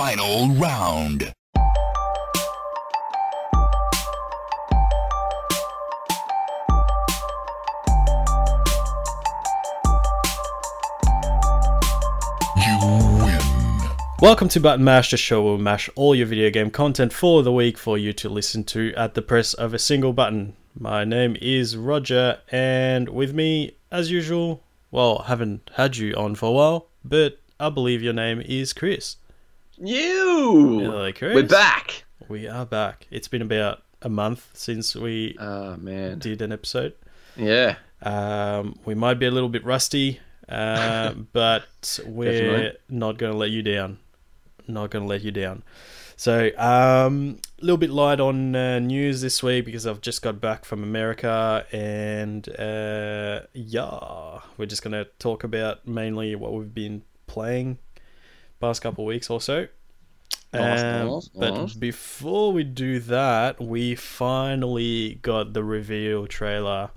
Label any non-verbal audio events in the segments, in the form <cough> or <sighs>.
final round. Welcome to Button Mash, the show where we mash all your video game content for the week for you to listen to at the press of a single button. My name is Roger, and with me, as usual, well, haven't had you on for a while, but I believe your name is Chris. You. Hello, Chris. We're back. We are back. It's been about a month since we Oh man. did an episode. Yeah. Um, we might be a little bit rusty, uh, <laughs> but we're not going to let you down. Not going to let you down. So, um, a little bit light on uh, news this week because I've just got back from America, and uh, yeah, we're just going to talk about mainly what we've been playing past couple weeks or so. Nice, Um, nice, but nice. before we do that, we finally got the reveal trailer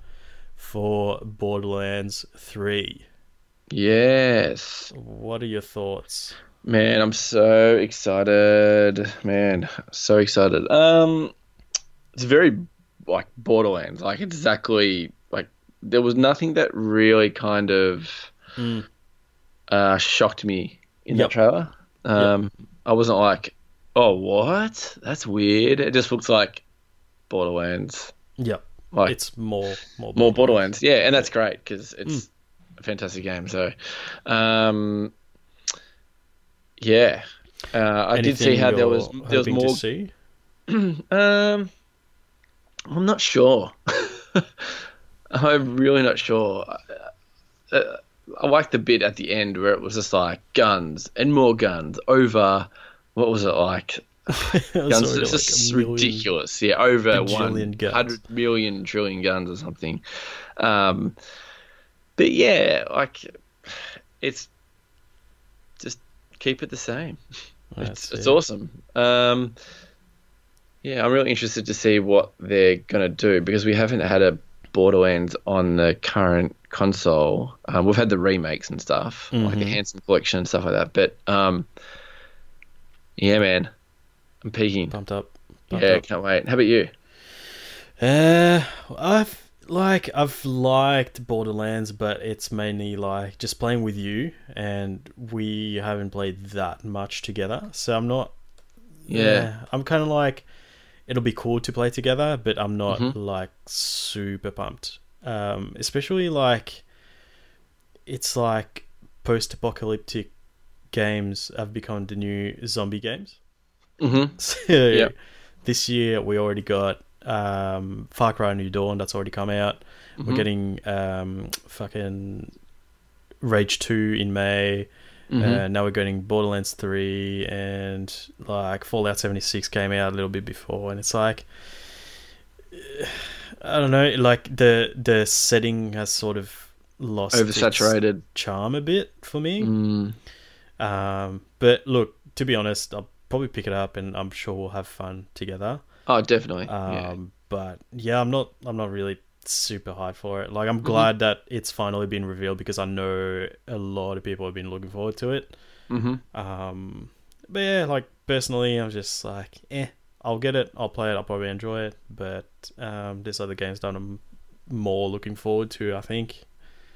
for Borderlands 3. Yes. What are your thoughts? Man, I'm so excited. Man, so excited. Um, it's very like Borderlands. Like exactly like there was nothing that really kind of Mm. uh shocked me in Yep. that trailer. Um, I wasn't like, oh what? That's weird. It just looks like Borderlands. Yep. Like It's more more more Borderlands. Yeah, and that's great because it's a fantastic game. So, um, yeah, uh, I did see how there was there was more. to see. <clears throat> Um, I'm not sure. <laughs> I'm really not sure. Uh, I liked the bit at the end where it was just like guns and more guns over. What was it like? <laughs> Guns. It's like just million- ridiculous. Yeah, over one hundred million trillion guns or something. Um, but yeah, like it's just keep it the same. That's It's, it's awesome. Um, yeah, I'm really interested to see what they're gonna do because we haven't had a Borderlands on the current console. Um, we've had the remakes and stuff, like a Mhm. handsome collection and stuff like that. But um, yeah, man, I'm peaking. Pumped up. Pumped Yeah, up. can't wait. How about you? Uh, I've like I've liked Borderlands, but it's mainly like just playing with you, and we haven't played that much together. So I'm not. Yeah. I'm kind of like, it'll be cool to play together, but I'm not Mhm. like super pumped. Um, especially like, it's like post-apocalyptic games have become the new zombie games. Mm-hmm. <laughs> So Yeah. this year we already got um, Far Cry New Dawn that's already come out. We're Mhm. getting um, fucking Rage Two in May. Mm-hmm. Uh, now we're getting Borderlands Three and like Fallout seventy six came out a little bit before, and it's like eh, I don't know, like the the setting has sort of lost its Oversaturated. charm a bit for me. Mm. Um, but look, to be honest, I'll probably pick it up, and I'm sure we'll have fun together. Oh, definitely. Um, yeah. But yeah, I'm not. I'm not really super hyped for it. Like, I'm Mm-hmm. glad that it's finally been revealed because I know a lot of people have been looking forward to it. Mm-hmm. Um, but yeah, like personally, I'm just like, eh, I'll get it. I'll play it. I'll probably enjoy it. But um, there's other games that I'm more looking forward to. I think,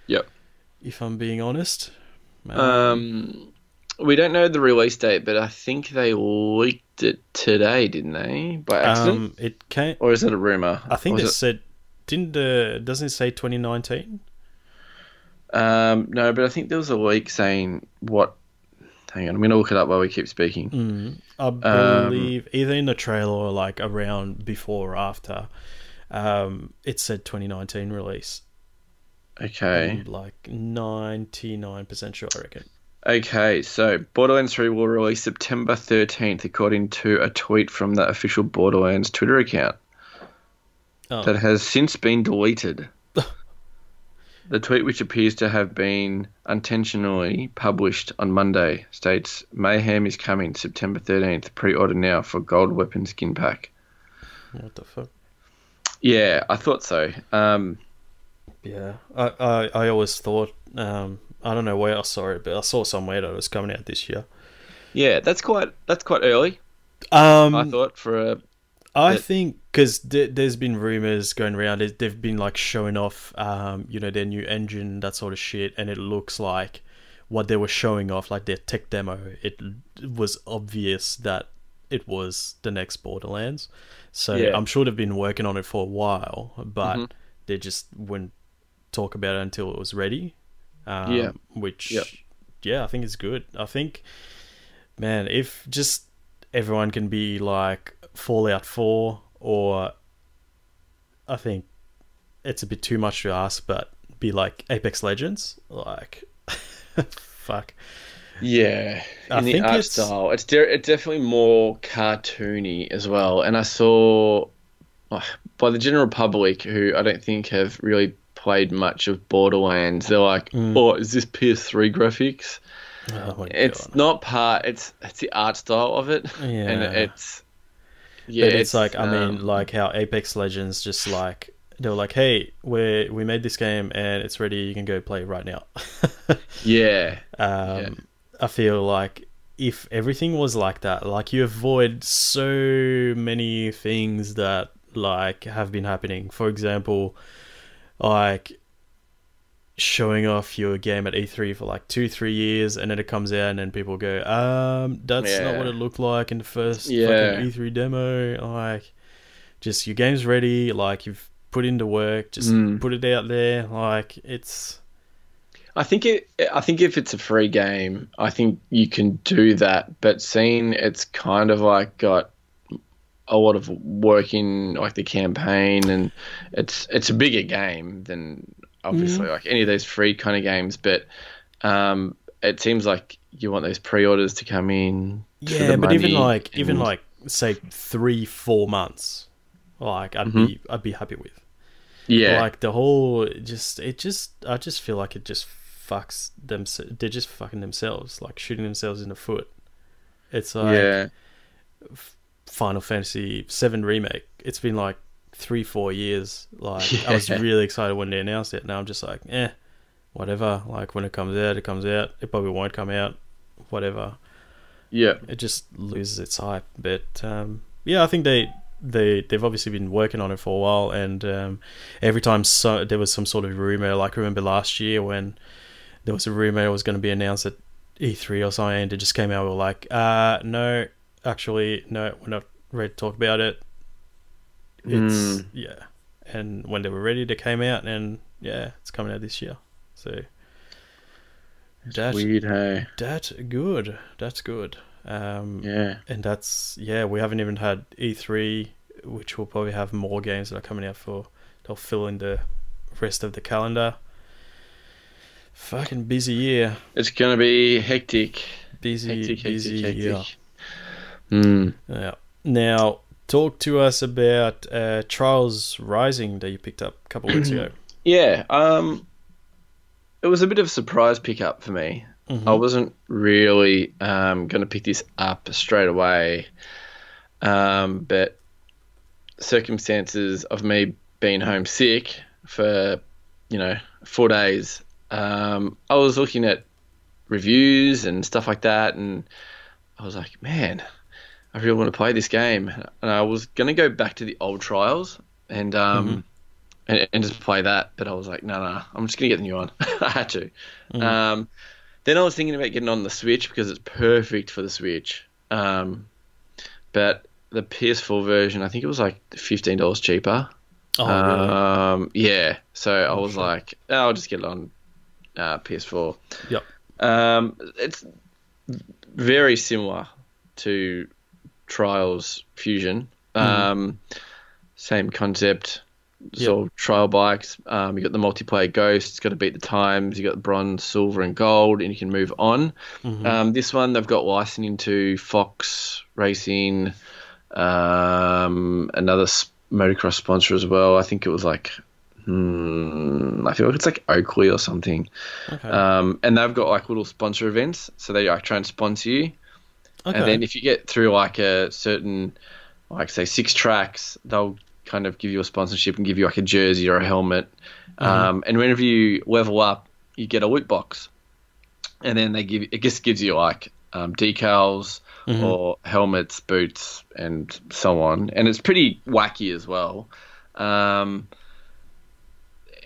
Yep. if I'm being honest. Um, we don't know the release date, but I think they leaked it today, didn't they? By accident, um, it came. or is it a rumor? I think they is said didn't the doesn't it say 2019? um, no, but I think there was a leak saying what. Hang on, I'm gonna look it up while we keep speaking. Mm, I Um, believe either in the trailer or like around before or after. Um, it said 2019 release. Okay. I'm like 99% sure, I reckon. Okay, so Borderlands 3 will release September 13th, according to a tweet from the official Borderlands Twitter account Oh, that has since been deleted. The tweet, which appears to have been unintentionally published on Monday, states Mayhem is coming September 13th. Pre order now for Gold Weapon Skin Pack. what the fuck? Yeah, I thought so. Um, Yeah, I, I, I always thought, um, I don't know where I saw it, but I saw somewhere that it was coming out this year. Yeah, that's quite that's quite early. Um, I thought for a I that- think because th- there's been rumors going around. They- They've been like showing off, um, you know, their new engine, that sort of shit, and it looks like what they were showing off, like their tech demo. It was obvious that it was the next Borderlands. So Yeah. I'm sure they've been working on it for a while, but Mhm. they just wouldn't talk about it until it was ready. Um, Yeah. Which, Yep. yeah, I think is good. I think, man, if just everyone can be like Fallout 4 or I think it's a bit too much to ask, but be like Apex Legends, like <laughs> fuck. Yeah, I in the think art it's- style, it's de- it's definitely more cartoony as well. And I saw oh, by the general public who I don't think have really played much of Borderlands. They're like, Mm. "Oh, is this PS3 graphics?" Oh It's God. not part. It's it's the art style of it, and it's yeah. but it's, like I mean, um, like how Apex Legends just like they were like, hey, we we made this game and it's ready. You can go play right now. <laughs> yeah, Um, Yeah. I feel like if everything was like that, like you avoid so many things that like have been happening. For example, like showing off your game at E3 for like two, three years, and then it comes out, and then people go, um, that's not what it looked like in the first Yeah. fucking E3 demo. Like, just your game's ready. Like you've put in the work. Just Mm. put it out there. Like it's. I think it. I think if it's a free game, I think you can do that. But seeing it's kind of like got a lot of work in like the campaign, and it's it's a bigger game than obviously Mm. like any of those free kind of games. But um, it seems like you want those pre-orders to come in. for Yeah, but even like even like say three four months, like I'd Mhm. be I'd be happy with. yeah, Like the whole just it just I just feel like it just fucks them. They're just fucking themselves, like shooting themselves in the foot. It's like yeah, Final Fantasy Seven remake. It's been like three four years. Like I was really excited when they announced it. Now I'm just like eh, whatever. Like when it comes out, it comes out. It probably won't come out. Whatever. yeah, it just loses its hype. But um, yeah, I think they they they've obviously been working on it for a while, and um, every time so, there was some sort of rumor, like remember last year when there was a rumor it was going to be announced at E3 or something, and it just came out we were like, uh, no, actually, no, we're not ready to talk about it. It's Mm. yeah, and when they were ready, they came out, and yeah, it's coming out this year. So that weird. Hey, that's good. That's good. Um, yeah, and that's yeah. We haven't even had E3, which will probably have more games that are coming out for. They'll fill in the rest of the calendar. Fucking busy year. it's gonna be hectic. Busy, Hectic, hectic, busy hectic. year. Hmm. Yeah. Now, talk to us about uh, Trials Rising that you picked up a couple weeks ago. <clears throat> Yeah, um, it was a bit of a surprise pickup for me. Mhm. I wasn't really um, going to pick this up straight away, um, but circumstances of me being homesick for, you know, four days, um, I was looking at reviews and stuff like that, and I was like, man, I really want to play this game, and I was going to go back to the old trials and um, Mhm. and, and just play that, but I was like, no, no, I'm just going to get the new one. <laughs> I had to. Mhm. Um, then I was thinking about getting on the Switch because it's perfect for the Switch. Um, but the PS4 version, I think it was like fifteen dollars cheaper. Oh, really? Um, yeah. So I was sure. like, oh, I'll just get it on uh, PS4. Yep. Um, it's very similar to Trials Fusion. Hmm. Um, Same concept. Yep. So trial bikes. Um, you got the multiplayer ghosts. Got to beat the times. You got the bronze, silver, and gold, and you can move on. Mhm. Um, this one they've got licensing to Fox Racing, um, another motocross sponsor as well. I think it was like, hmm, I feel like it's like Oakley or something. okay. Um, and they've got like little sponsor events, so they like try and sponsor you. Okay. And then if you get through like a certain, like say six tracks, they'll kind of give you a sponsorship and give you like a jersey or a helmet. Um, and whenever you level up, you get a loot box. And then they give it just gives you like um, decals or helmets, boots, and so on. And it's pretty wacky as well. Um,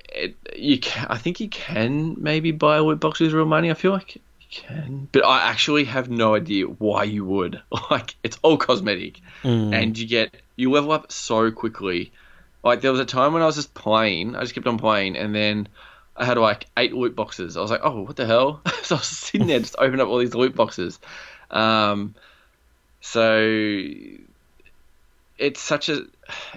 it, you can, I think you can maybe buy a loot box with real money. I feel like can, but I actually have no idea why you would. <laughs> Like it's all cosmetic, and you get you level up so quickly. Like there was a time when I was just playing, I just kept on playing, and then I had like eight loot boxes. I was like, oh, what the hell? <laughs> so I was sitting there just opening up all these loot boxes. Um, so it's such a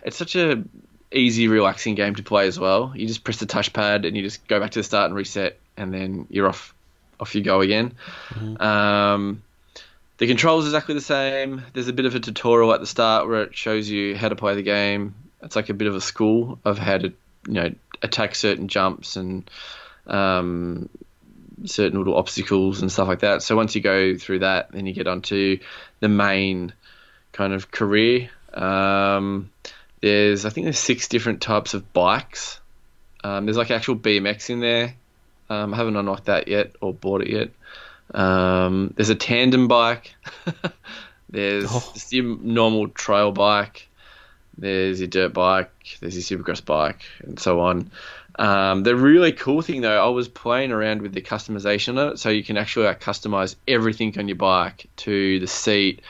it's such a easy, relaxing game to play as well. You just press the touchpad and you just go back to the start and reset, and then you're off off you go again. Um, the controls exactly the same. There's a bit of a tutorial at the start where it shows you how to play the game. It's like a bit of a school of how to, you know, attack certain jumps and um, certain little obstacles and stuff like that. So once you go through that, then you get onto the main kind of career. Um, there's I think there's six different types of bikes. Um, there's like actual BMX in there. Um, I haven't unlocked that yet or bought it yet. Um, there's a tandem bike. <laughs> there's Oh. just your normal trail bike. There's your dirt bike. There's your supercross bike, and so on. Um, the really cool thing though, I was playing around with the customization of it, so you can actually like customize everything on your bike to the seat,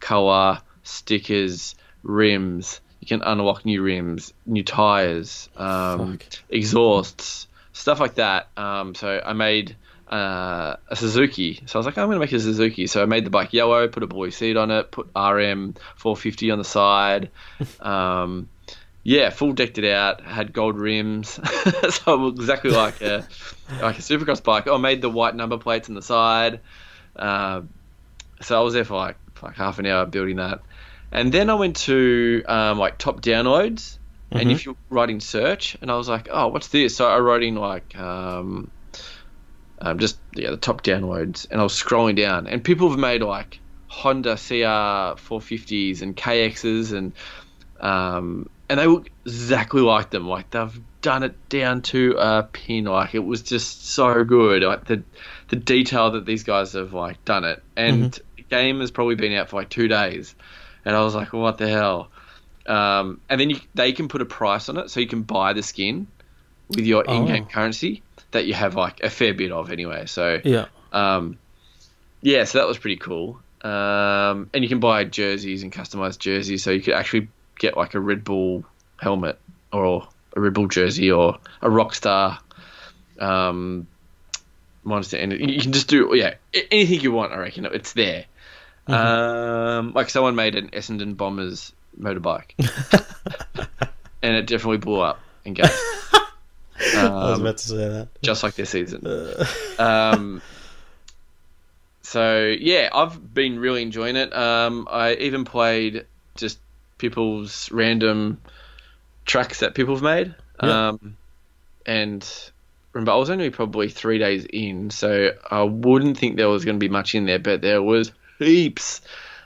color, stickers, rims. You can unlock new rims, new tires, um, exhausts, stuff like that. Um, so I made uh, a Suzuki. So I was like, I'm going to make a Suzuki. So I made the bike yellow, put a blue seat on it, put RM 450 on the side. <laughs> Um, yeah, full decked it out. Had gold rims, <laughs> so exactly like a like a supercross bike. I made the white number plates on the side. Uh, so I was there for like for like half an hour building that, and then I went to um, like top downloads. And if you're writing search, and I was like, oh, what's this? So I wrote in like um, um, just yeah the top downloads, and I was scrolling down, and people have made like Honda CR 450s and KXs, and um, and they look exactly like them. Like they've done it down to a pin. Like it was just so good. Like the the detail that these guys have like done it, and the game has probably been out for like two days, and I was like, what the hell? Um, and then you, they can put a price on it, so you can buy the skin with your in-game Oh. currency that you have like a fair bit of anyway. So Yeah. um, yeah, so that was pretty cool. Um, and you can buy jerseys and customized jerseys, so you could actually get like a Red Bull helmet or a Red Bull jersey or a Rockstar um, Monster. And you can just do yeah anything you want. I reckon it's there. Um, like someone made an Essendon Bombers motorbike, <laughs> <laughs> and it definitely blew up in game. <laughs> I was Um, about to say that. just like this season. um, so yeah, I've been really enjoying it. Um, I even played just people's random tracks that people have made. Yeah. Um, and remember, I was only probably three days in, so I wouldn't think there was going to be much in there, but there was heaps.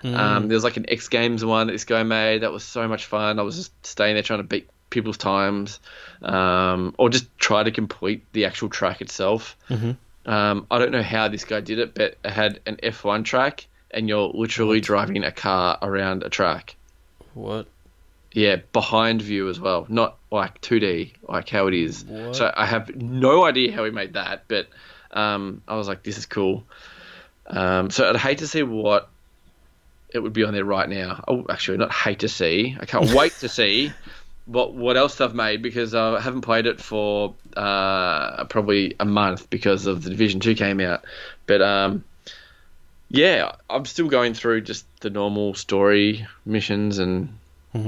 Um, there was like an X Games one that this guy made that was so much fun. I was just staying there trying to beat people's times, um, or just try to complete the actual track itself. Um, I don't know how this guy did it, but it had an F1 track, and you're literally driving a car around a track. What? Yeah, behind view as well, not like 2D, like how it is. What? So I have no idea how he made that, but um, I was like, this is cool. Um, so I'd hate to see what it would be on there right now. Oh, actually, not hate to see. I can't wait to see <laughs> what what else they've made because I haven't played it for uh, probably a month because of the Division Two came out. But um, yeah, I'm still going through just the normal story missions and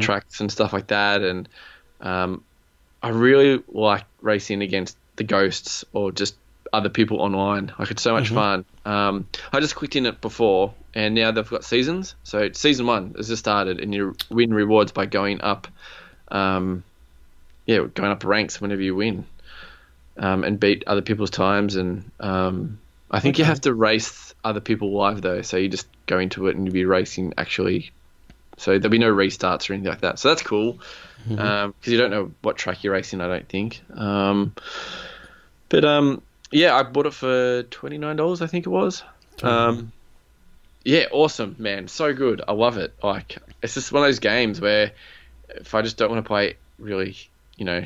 tracks and stuff like that, and um, I really like racing against the ghosts or just other people online. Like it's so much fun. Um, I just clicked in it before, and now they've got seasons. So season one has just started, and you win rewards by going up. Um, yeah, going up ranks whenever you win, um, and beat other people's times. And um, I think you have to race other people live though. So you just go into it and you'll be racing actually. So there'll be no restarts or anything like that. So that's cool because you don't know what track you're racing. I don't think. Um, but um, yeah, I bought it for twenty nine dollars. I think it was. Um, yeah, awesome, man. So good. I love it. Like, it's just one of those games where if I just don't want to play really, you know,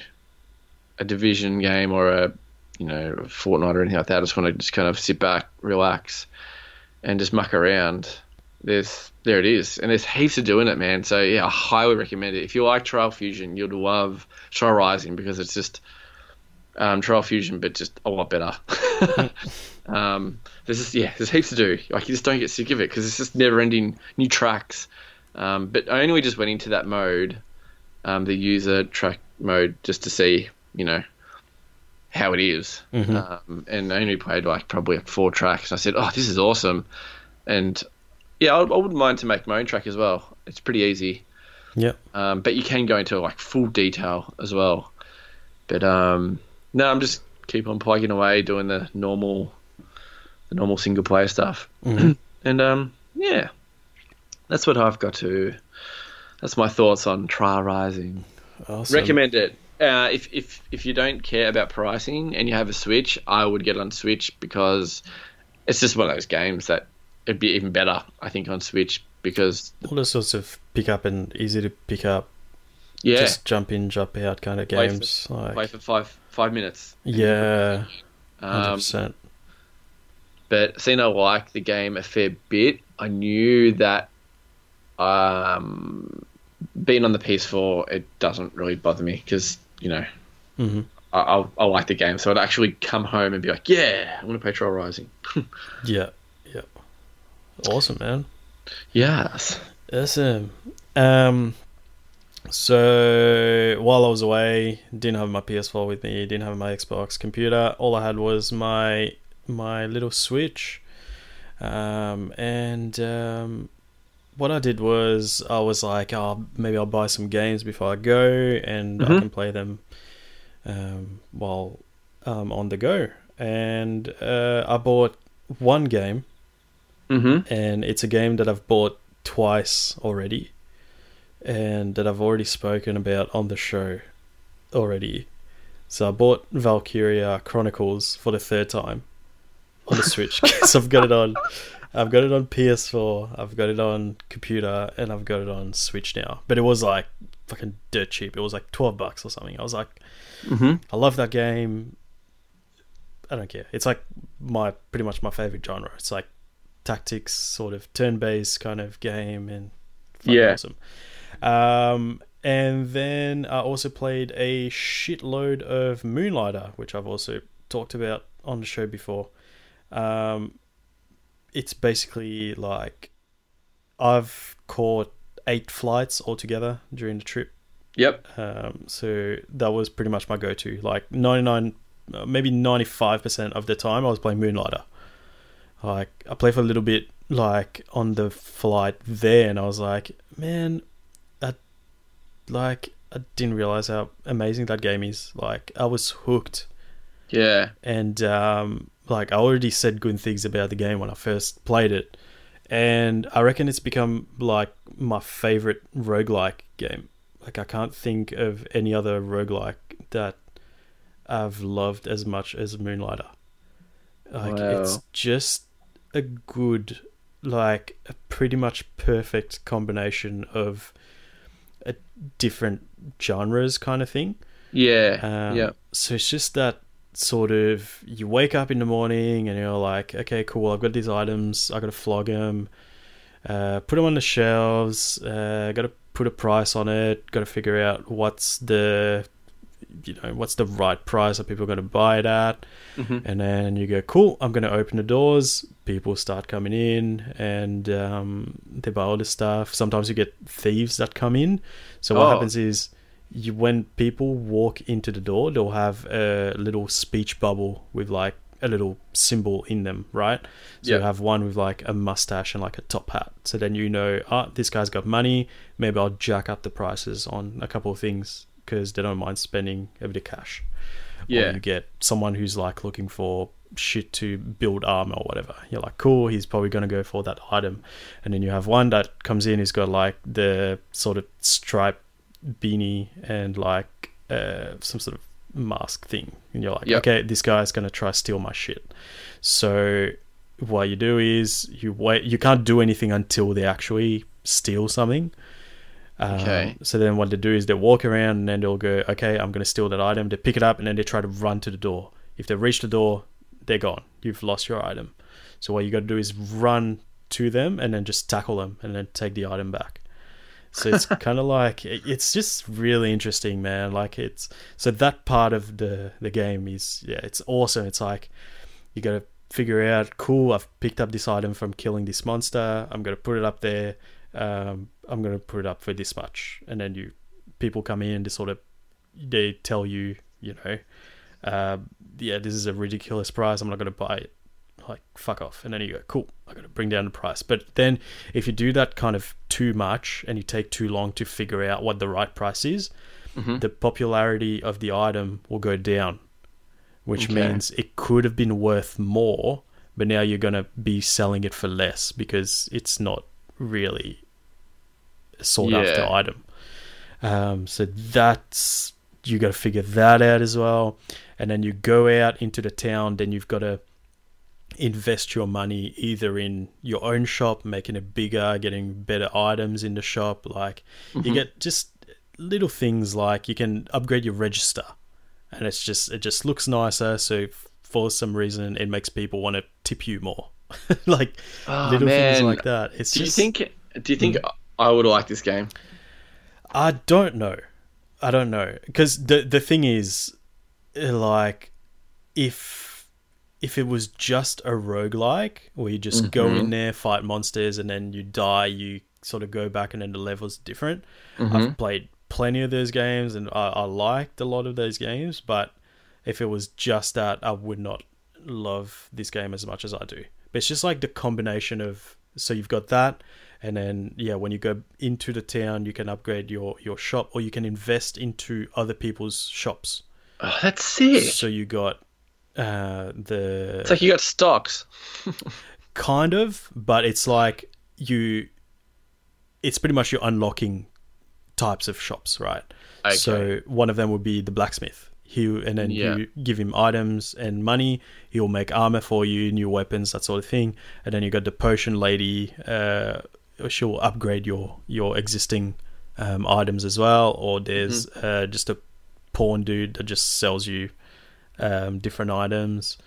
a division game or a, you know, a Fortnite or anything like that, I just want to just kind of sit back, relax, and just muck around. There's, there it is. And there's heaps to do in it, man. So, yeah, I highly recommend it. If you like Trial Fusion, you'd love Trial Rising because it's just um, Trial Fusion, but just a lot better. <laughs> um, there's just yeah, there's heaps to do. Like you just don't get sick of it because it's just never-ending new tracks. Um, but I only just went into that mode, um, the user track mode, just to see you know how it is. Um, and I only played like probably four tracks. I said, oh, this is awesome. And yeah, I, I wouldn't mind to make my own track as well. It's pretty easy. Yep. Um, but you can go into like full detail as well. But um, no, I'm just keep on plugging away doing the normal, the normal single player stuff. <clears throat> and um, yeah, that's what I've got to. That's my thoughts on Trial Rising. Awesome. Recommend it. Uh, if if if you don't care about pricing and you have a Switch, I would get on Switch because it's just one of those games that it'd be even better, I think, on Switch because All the sorts of pick up and easy to pick up, yeah, just jump in, jump out kind of Play for- games. like, play for five five minutes. yeah, hundred Um, percent. But seeing I like the game a fair bit, I knew that um, being on the PS4 it doesn't really bother me because you know Mhm. I, I I like the game, so I'd actually come home and be like, yeah, I want to play Trial Rising. <laughs> Yeah, yeah. Awesome, man. yes. Awesome. Um, so while I was away, didn't have my PS4 with me, didn't have my Xbox computer. All I had was my my little Switch. Um, and um, what I did was I was like, oh, maybe I'll buy some games before I go, and I Mhm. can play them um, while um, on the go. And uh, I bought one game Mm-hmm. and it's a game that I've bought twice already, and that I've already spoken about on the show already. So I bought Valkyria Chronicles for the third time on the Switch because I've got it on. I've got it on PS4, I've got it on computer, and I've got it on Switch now. But it was like fucking dirt cheap. It was like twelve bucks or something. I was like, Mm-hmm. I love that game. I don't care. It's like my pretty much my favorite genre. It's like tactics, sort of turn-based kind of game, and Yeah. awesome. Um, and then I also played a shitload of Moonlighter, which I've also talked about on the show before. Um, it's basically like I've caught eight flights altogether during the trip. Yep. Um, so that was pretty much my go-to. Like 99, uh, maybe 95% of the time I was playing Moonlighter. Like I played for a little bit like on the flight there and I was like, man, I like I didn't realize how amazing that game is. Like I was hooked Yeah. and um, like I already said good things about the game when I first played it, and I reckon it's become like my favorite roguelike game. Like I can't think of any other roguelike that I've loved as much as Moonlighter. Like it's just a good, like a pretty much perfect combination of a different genres kind of thing. Yeah. Um, yeah. So it's just that sort of you wake up in the morning and you're like, okay, cool. I've got these items. I got to flog them, uh, put them on the shelves. Uh, got to put a price on it. Got to figure out what's the, you know, what's the right price that people are going to buy it at. Mhm. And then you go, cool. I'm going to open the doors. People start coming in and um, they buy all this stuff. Sometimes you get thieves that come in. So what Oh. happens is you when people walk into the door, they'll have a little speech bubble with like a little symbol in them, right? So you have one with like a mustache and like a top hat. So then you know, ah, this guy's got money. Maybe I'll jack up the prices on a couple of things because they don't mind spending a bit of cash. Or Yeah. you get someone who's like looking for shit to build armor or whatever. You're like, cool, he's probably going to go for that item. And then you have one that comes in, he's got like the sort of stripe beanie and like uh, some sort of mask thing. And you're like, Yep. okay, this guy's going to try steal my shit. So what you do is you wait. You can't do anything until they actually steal something. Um, Okay. So then what they do is they walk around and then they'll go, okay, I'm going to steal that item. They pick it up and then they try to run to the door. If they reach the door, they're gone. You've lost your item. So what you got to do is run to them and then just tackle them and then take the item back. So it's kind of like it's just really interesting, man. Like it's so that part of the the game is yeah, it's awesome. It's like you got to figure out, cool. I've picked up this item from killing this monster. I'm gonna put it up there. Um, I'm gonna put it up for this much, and then you people come in. They sort of they tell you, you know, uh, yeah, this is a ridiculous price. I'm not gonna buy it. Like fuck off, and then you go, cool. I'm gonna bring down the price. But then if you do that kind of too much and you take too long to figure out what the right price is, the popularity of the item will go down, which Okay. means it could have been worth more, but now you're going to be selling it for less because it's not really a sought after item. Um, so that's you got to figure that out as well, and then you go out into the town. Then you've got to invest your money either in your own shop, making it bigger, getting better items in the shop. Like you get just little things like you can upgrade your register, and it's just it just looks nicer. So for some reason, it makes people want to tip you more. <laughs> like Oh, little things like that. It's Do you just Hmm. think? Do you think I would like this game? I don't know. I don't know because the the thing is, like, if if it was just a roguelike where you just go in mm-hmm. there, fight monsters, and then you die, you sort of go back, and then the level's different. I've mm-hmm. played plenty of those games, and I, I liked a lot of those games. But if it was just that, I would not love this game as much as I do. But it's just like the combination of so you've got that, and then yeah, when you go into the town, you can upgrade your your shop, or you can invest into other people's shops. Oh, that's sick. So you got uh, the It's like you got stocks. <laughs> kind of, but it's like you. It's pretty much you're unlocking types of shops, right? Okay. So one of them would be the blacksmith. He and then Yeah. you give him items and money. He'll make armor for you, new weapons, that sort of thing. And then you got the potion lady. Uh, she'll upgrade your your existing um, items as well. Or there's Mm-hmm. uh, just a pawn dude that just sells you um, different items.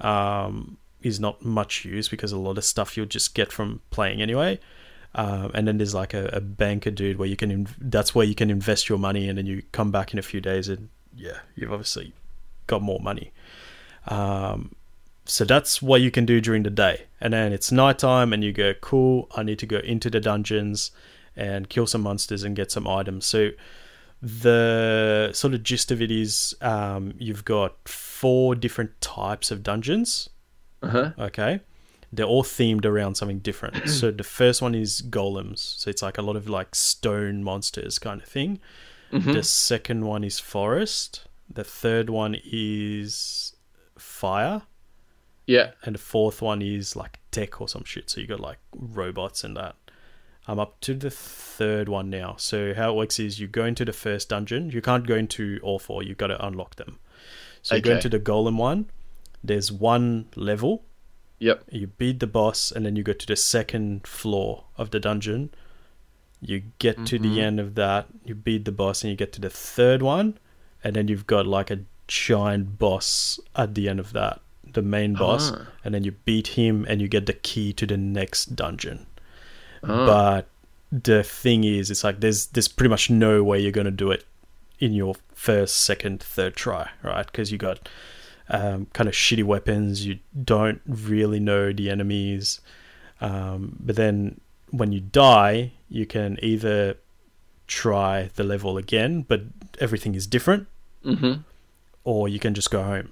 Um, is not much use because a lot of stuff you'll just get from playing anyway. Um, and then there's like a, a banker dude where you can inv- that's where you can invest your money and then you come back in a few days and yeah you've obviously got more money um, so that's what you can do during the day and then it's nighttime and you go cool i need to go into the dungeons and kill some monsters and get some items so the sort of gist of it is um, you've got four different types of dungeons. Uh huh. okay. They're all themed around something different. <clears throat> So the first one is golems. So it's like a lot of like stone monsters kind of thing. The second one is forest. The third one is fire. Yeah. and the fourth one is like tech or some shit. So you got like robots and that i'm up to the third one now. So how it works is you go into the first dungeon. You can't go into all four. You've got to unlock them. So you go into the golem one. There's one level. Yep. you beat the boss and then you go to the second floor of the dungeon. You get to the end of that. You beat the boss and you get to the third one. And then you've got like a giant boss at the end of that. The main boss. Ah. and then you beat him and you get the key to the next dungeon Ah. but the thing is it's like there's there's pretty much no way you're going to do it in your first second third try right because you got um, kind of shitty weapons you don't really know the enemies um, but then when you die you can either try the level again but everything is different Mm-hmm. or you can just go home.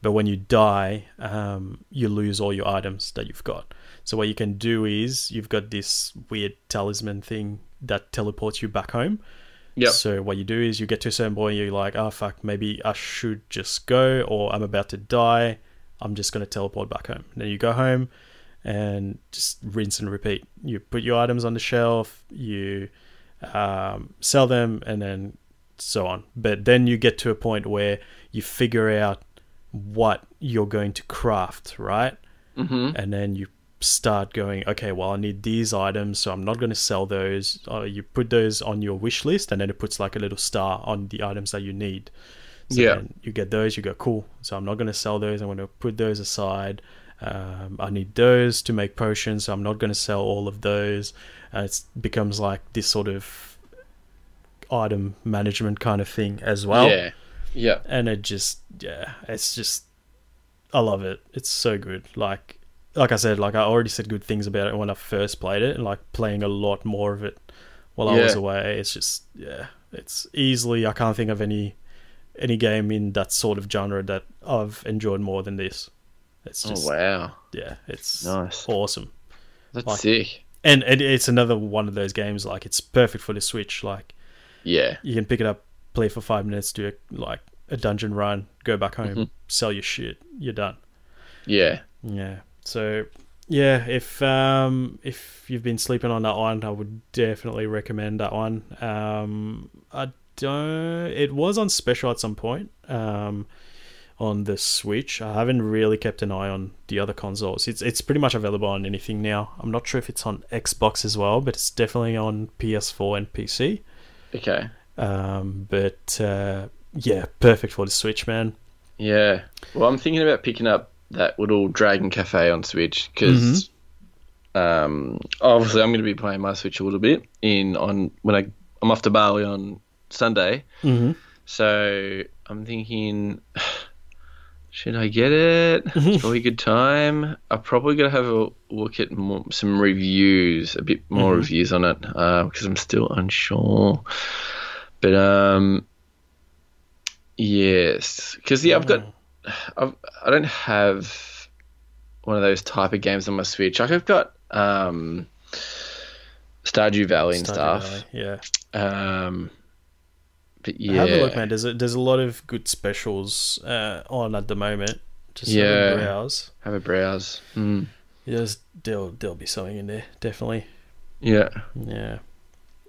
But when you die, um, you lose all your items that you've got. So what you can do is you've got this weird talisman thing that teleports you back home. Yep. So what you do is you get to a certain point, you're like, oh fuck, maybe I should just go, or I'm about to die. I'm just gonna teleport back home. And then you go home and just rinse and repeat. You put your items on the shelf, you um, sell them, and then so on. But then you get to a point where you figure out what you're going to craft, right? Mm-hmm. and then you start going okay well i need these items so i'm not going to sell those. Uh, you put those on your wish list and then it puts like a little star on the items that you need. So Yeah. then you get those you go cool. So i'm not going to sell those. I'm going to put those aside. Um, i need those to make potions so i'm not going to sell all of those. And it becomes like this sort of item management kind of thing as well. Yeah. Yeah. and it just yeah it's just i love it. It's so good. Like like i said like i already said good things about it when i first played it and like playing a lot more of it while i was away it's just yeah it's easily i can't think of any any game in that sort of genre that i've enjoyed more than this it's just oh wow. yeah it's Nice. awesome That's Like- sick. and, and it's another one of those games like it's perfect for the switch like Yeah. you can pick it up, play for five minutes, do a, like a dungeon run, go back home, Mhm. sell your shit, you're done. Yeah. Yeah. So yeah, if um if you've been sleeping on that one, I would definitely recommend that one. Um I don't it was on special at some point. Um on the Switch. I haven't really kept an eye on the other consoles. It's it's pretty much available on anything now. I'm not sure if it's on Xbox as well, but it's definitely on PS4 and PC. Okay. Um, but uh, yeah, perfect for the Switch, man. Yeah. Well, I'm thinking about picking up that little Dragon Cafe on Switch because, um, obviously I'm going to be playing my Switch a little bit in on when I I'm off to Bali on Sunday. Mm-hmm. So I'm thinking, should I get it? <laughs> It's probably a good time. I'm probably gonna have a look at more, some reviews, a bit more Mhm. reviews on it, because I'm still unsure. But um, yes, because yeah, I've got, I've, I don't have one of those type of games on my Switch. Like I've got um, Stardew Valley and stuff. Yeah, Um, but yeah, have a look, man. There's a, there's a lot of good specials uh, on at the moment. Just have a browse. have a browse. Mm. There's there'll there'll be something in there, definitely. Yeah. Yeah.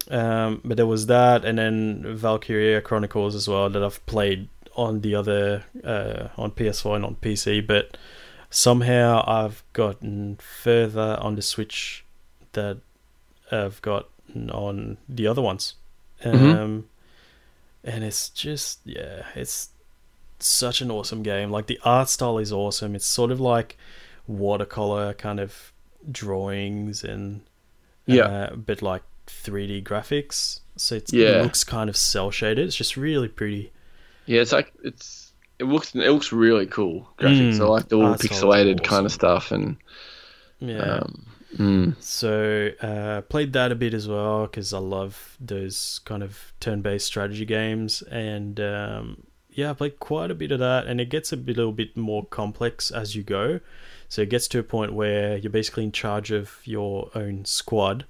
Um, but there was that, and then Valkyria Chronicles as well that I've played on the other uh, on PS4 and on PC. But somehow I've gotten further on the Switch that I've gotten on the other ones. Um, Mhm. and it's just yeah, it's such an awesome game. Like the art style is awesome. It's sort of like watercolor kind of drawings and Yeah. uh, but like 3D graphics. So it's, Yeah. it looks kind of cell shaded. It's just really pretty. Yeah, it's like it's it looks it looks really cool graphics. Mm, I like the all art style is pixelated kind of stuff and Yeah. um, mm, So uh, played that a bit as well because I love those kind of turn-based strategy games, and um, yeah, I played quite a bit of that, and it gets a bit, little bit more complex as you go. So it gets to a point where you're basically in charge of your own squad,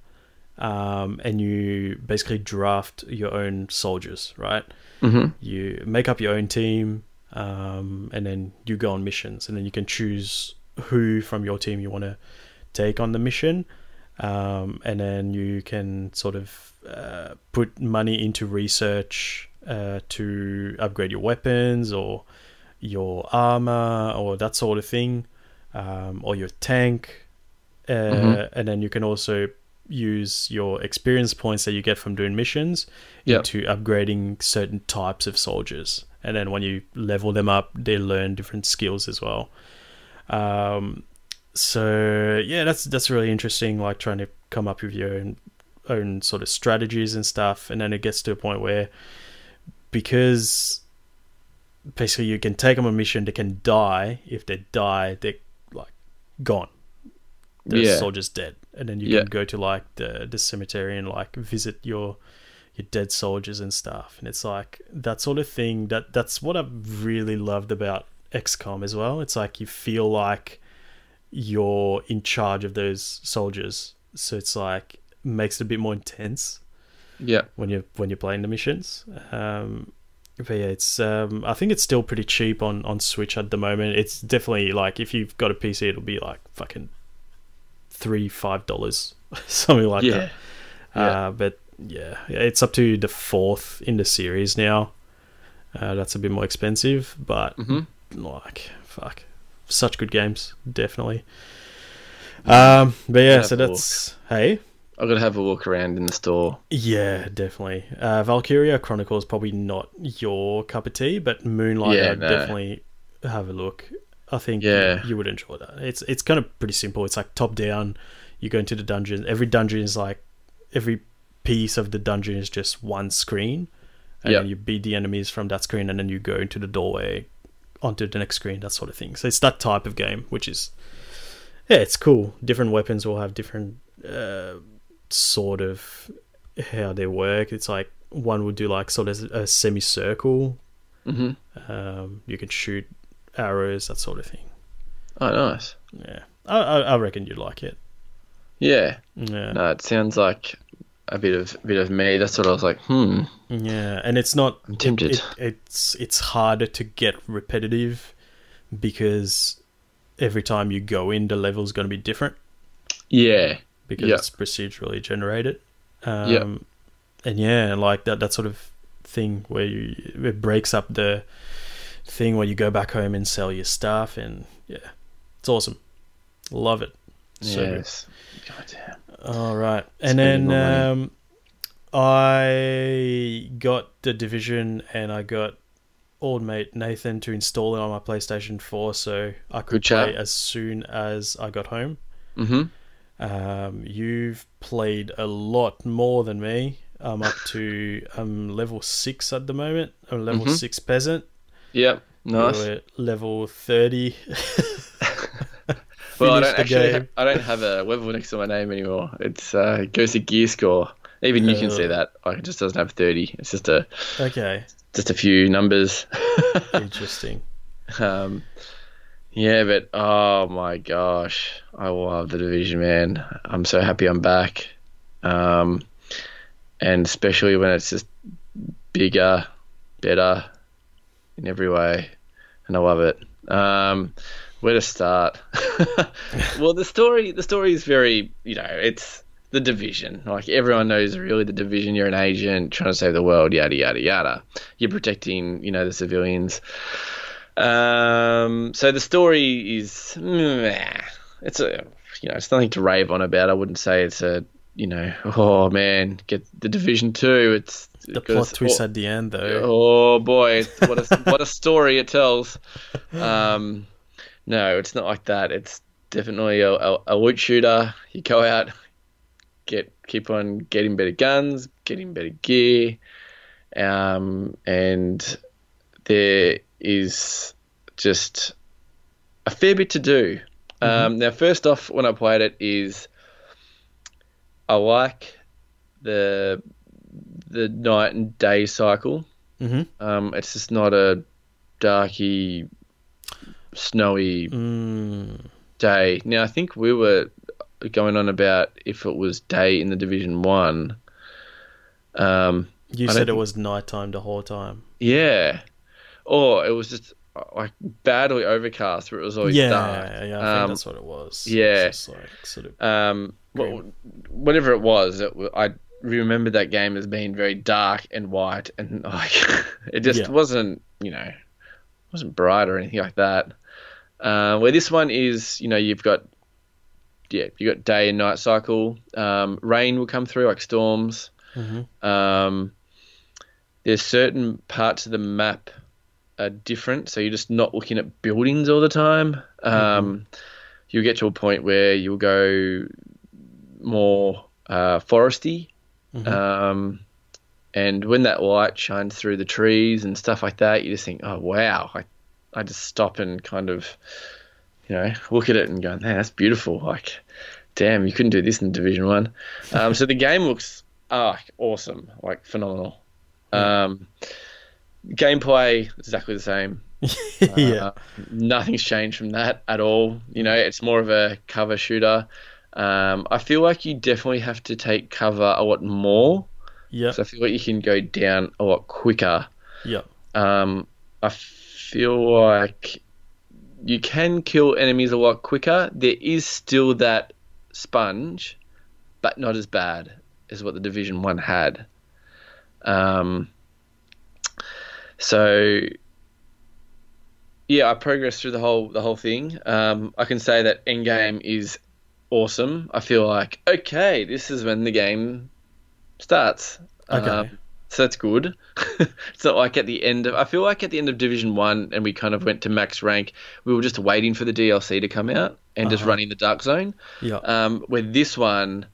um, and you basically draft your own soldiers, right? mhm. you make up your own team um, and then you go on missions and then you can choose who from your team you want to take on the mission um, and then you can sort of uh, put money into research uh, to upgrade your weapons or your armor or that sort of thing um, or your tank uh, Mhm. and then you can also use your experience points that you get from doing missions Yep. into upgrading certain types of soldiers. And then when you level them up, they learn different skills as well. Um, so yeah, that's that's really interesting. Like trying to come up with your own own sort of strategies and stuff. And then it gets to a point where because basically you can take them on a mission, they can die. If they die, they're like gone. The Yeah. soldier's dead, and then you Yeah. can go to like the the cemetery and like visit your your dead soldiers and stuff. And it's like that sort of thing. That that's what I've really loved about XCOM as well. It's like you feel like you're in charge of those soldiers, so it's like makes it a bit more intense Yeah. when you're when you're playing the missions. Um, but yeah, it's um, I think it's still pretty cheap on on Switch at the moment. It's definitely like if you've got a PC, it'll be like fucking three five dollars, <laughs> something like Yeah. that. Yeah. Uh, but yeah, it's up to the fourth in the series now. Uh, that's a bit more expensive, but Mhm. like fuck, such good games, definitely. Um, but yeah, so that's hey, I've got to have a walk around in the store. yeah, definitely. Uh, Valkyria Chronicles probably not your cup of tea, but Moonlight, Yeah, no. definitely have a look. I think Yeah. you would enjoy that. It's it's kind of pretty simple. It's like top down. You go into the dungeon. Every dungeon is like every piece of the dungeon is just one screen, and Yep. you beat the enemies from that screen, and then you go into the doorway onto the next screen. That sort of thing. So it's that type of game, which is yeah, it's cool. Different weapons will have different uh, sort of how they work. It's like one would do like sort of a semicircle. hmm Um, you can shoot arrows, that sort of thing. Oh, nice. Yeah, I, I, I reckon you'd like it. Yeah. Yeah, No, it sounds like a bit of bit of me. That's what I was like. Hmm. yeah, and it's not. I'm tempted. It, it's it's harder to get repetitive because every time you go in, the level's going to be different Yeah. because Yeah. it's procedurally generated. Um, Yeah. and yeah, like that that sort of thing where you it breaks up the thing where you go back home and sell your stuff, and yeah, it's awesome. Love it. So yes. God damn. All right, and then um, I got the division, and I got old mate Nathan to install it on my PlayStation Four, so I could play as soon as I got home. Mm-hmm. Um, you've played a lot more than me. I'm up to um level six at the moment. I'm level Mhm. six peasant. Yep. Nice. You're level thirty. <laughs> Well, I don't actually. Ha- I don't have a level next to my name anymore. It's uh, it goes to gear score. Even you can see Oh. that. Like, it just doesn't have thirty. It's just a Okay, just a few numbers. <laughs> interesting. um, yeah, but oh my gosh, I love the division, man. I'm so happy I'm back. Um, and especially when it's just bigger, better in every way, and I love it. Um, where to start? <laughs> well, the story the story is very you know it's the division. Like everyone knows, really the division. You're an agent trying to save the world. Yada yada yada. You're protecting you know the civilians. Um, so the story is it's a you know it's nothing to rave on about. I wouldn't say it's a you know oh man get the division two. It's The plot twist oh, at the end, though. Oh boy, <laughs> what a what a story it tells. Um, no, it's not like that. It's definitely a, a, a loot shooter. You go out, get keep on getting better guns, getting better gear, um, and there is just a fair bit to do. Um, now, first off, when I played it, is I like the the night and day cycle. Mhm. Um, it's just not a darky, snowy Mm, day. Now I think we were going on about if it was day in the Division One. Um, you I said it was nighttime the whole time. yeah, or it was just like badly overcast where it was always yeah, dark. yeah, I think Um, that's what it was. yeah. It's just like sort of. Um, well, whatever it was, it, I remember that game as being very dark and white, and like <laughs> it just Yeah. wasn't, you know, wasn't bright or anything like that. Uh, where this one is, you know, you've got, yeah, you've got day and night cycle. Um, rain will come through like storms. Mhm. Um, there's certain parts of the map are different, so you're just not looking at buildings all the time. Um, You'll get to a point where you'll go more uh, foresty, Mhm. um, and when that light shines through the trees and stuff like that, you just think, "Oh wow!" I, I just stop and kind of, you know, look at it and go, "Man, that's beautiful!" Like, damn, you couldn't do this in Division One. Um, so the game looks ah awesome, like phenomenal. Um, gameplay exactly the same. <laughs> yeah. Uh, nothing's changed from that at all. You know, it's more of a cover shooter. Um, I feel like you definitely have to take cover a lot more. Yeah. So I feel like you can go down a lot quicker. Yeah. Um, I feel like you can kill enemies a lot quicker. There is still that sponge, but not as bad as what the Division One had. Um, so yeah, I progressed through the whole the whole thing. Um, I can say that Endgame is awesome. I feel like okay, this is when the game starts. Okay. Um, so that's good. <laughs> it's not like at the end of. I feel like at the end of Division One, and we kind of went to max rank. We were just waiting for the DLC to come out and just Uh-huh. running the Dark Zone. Yeah. Um, with this one,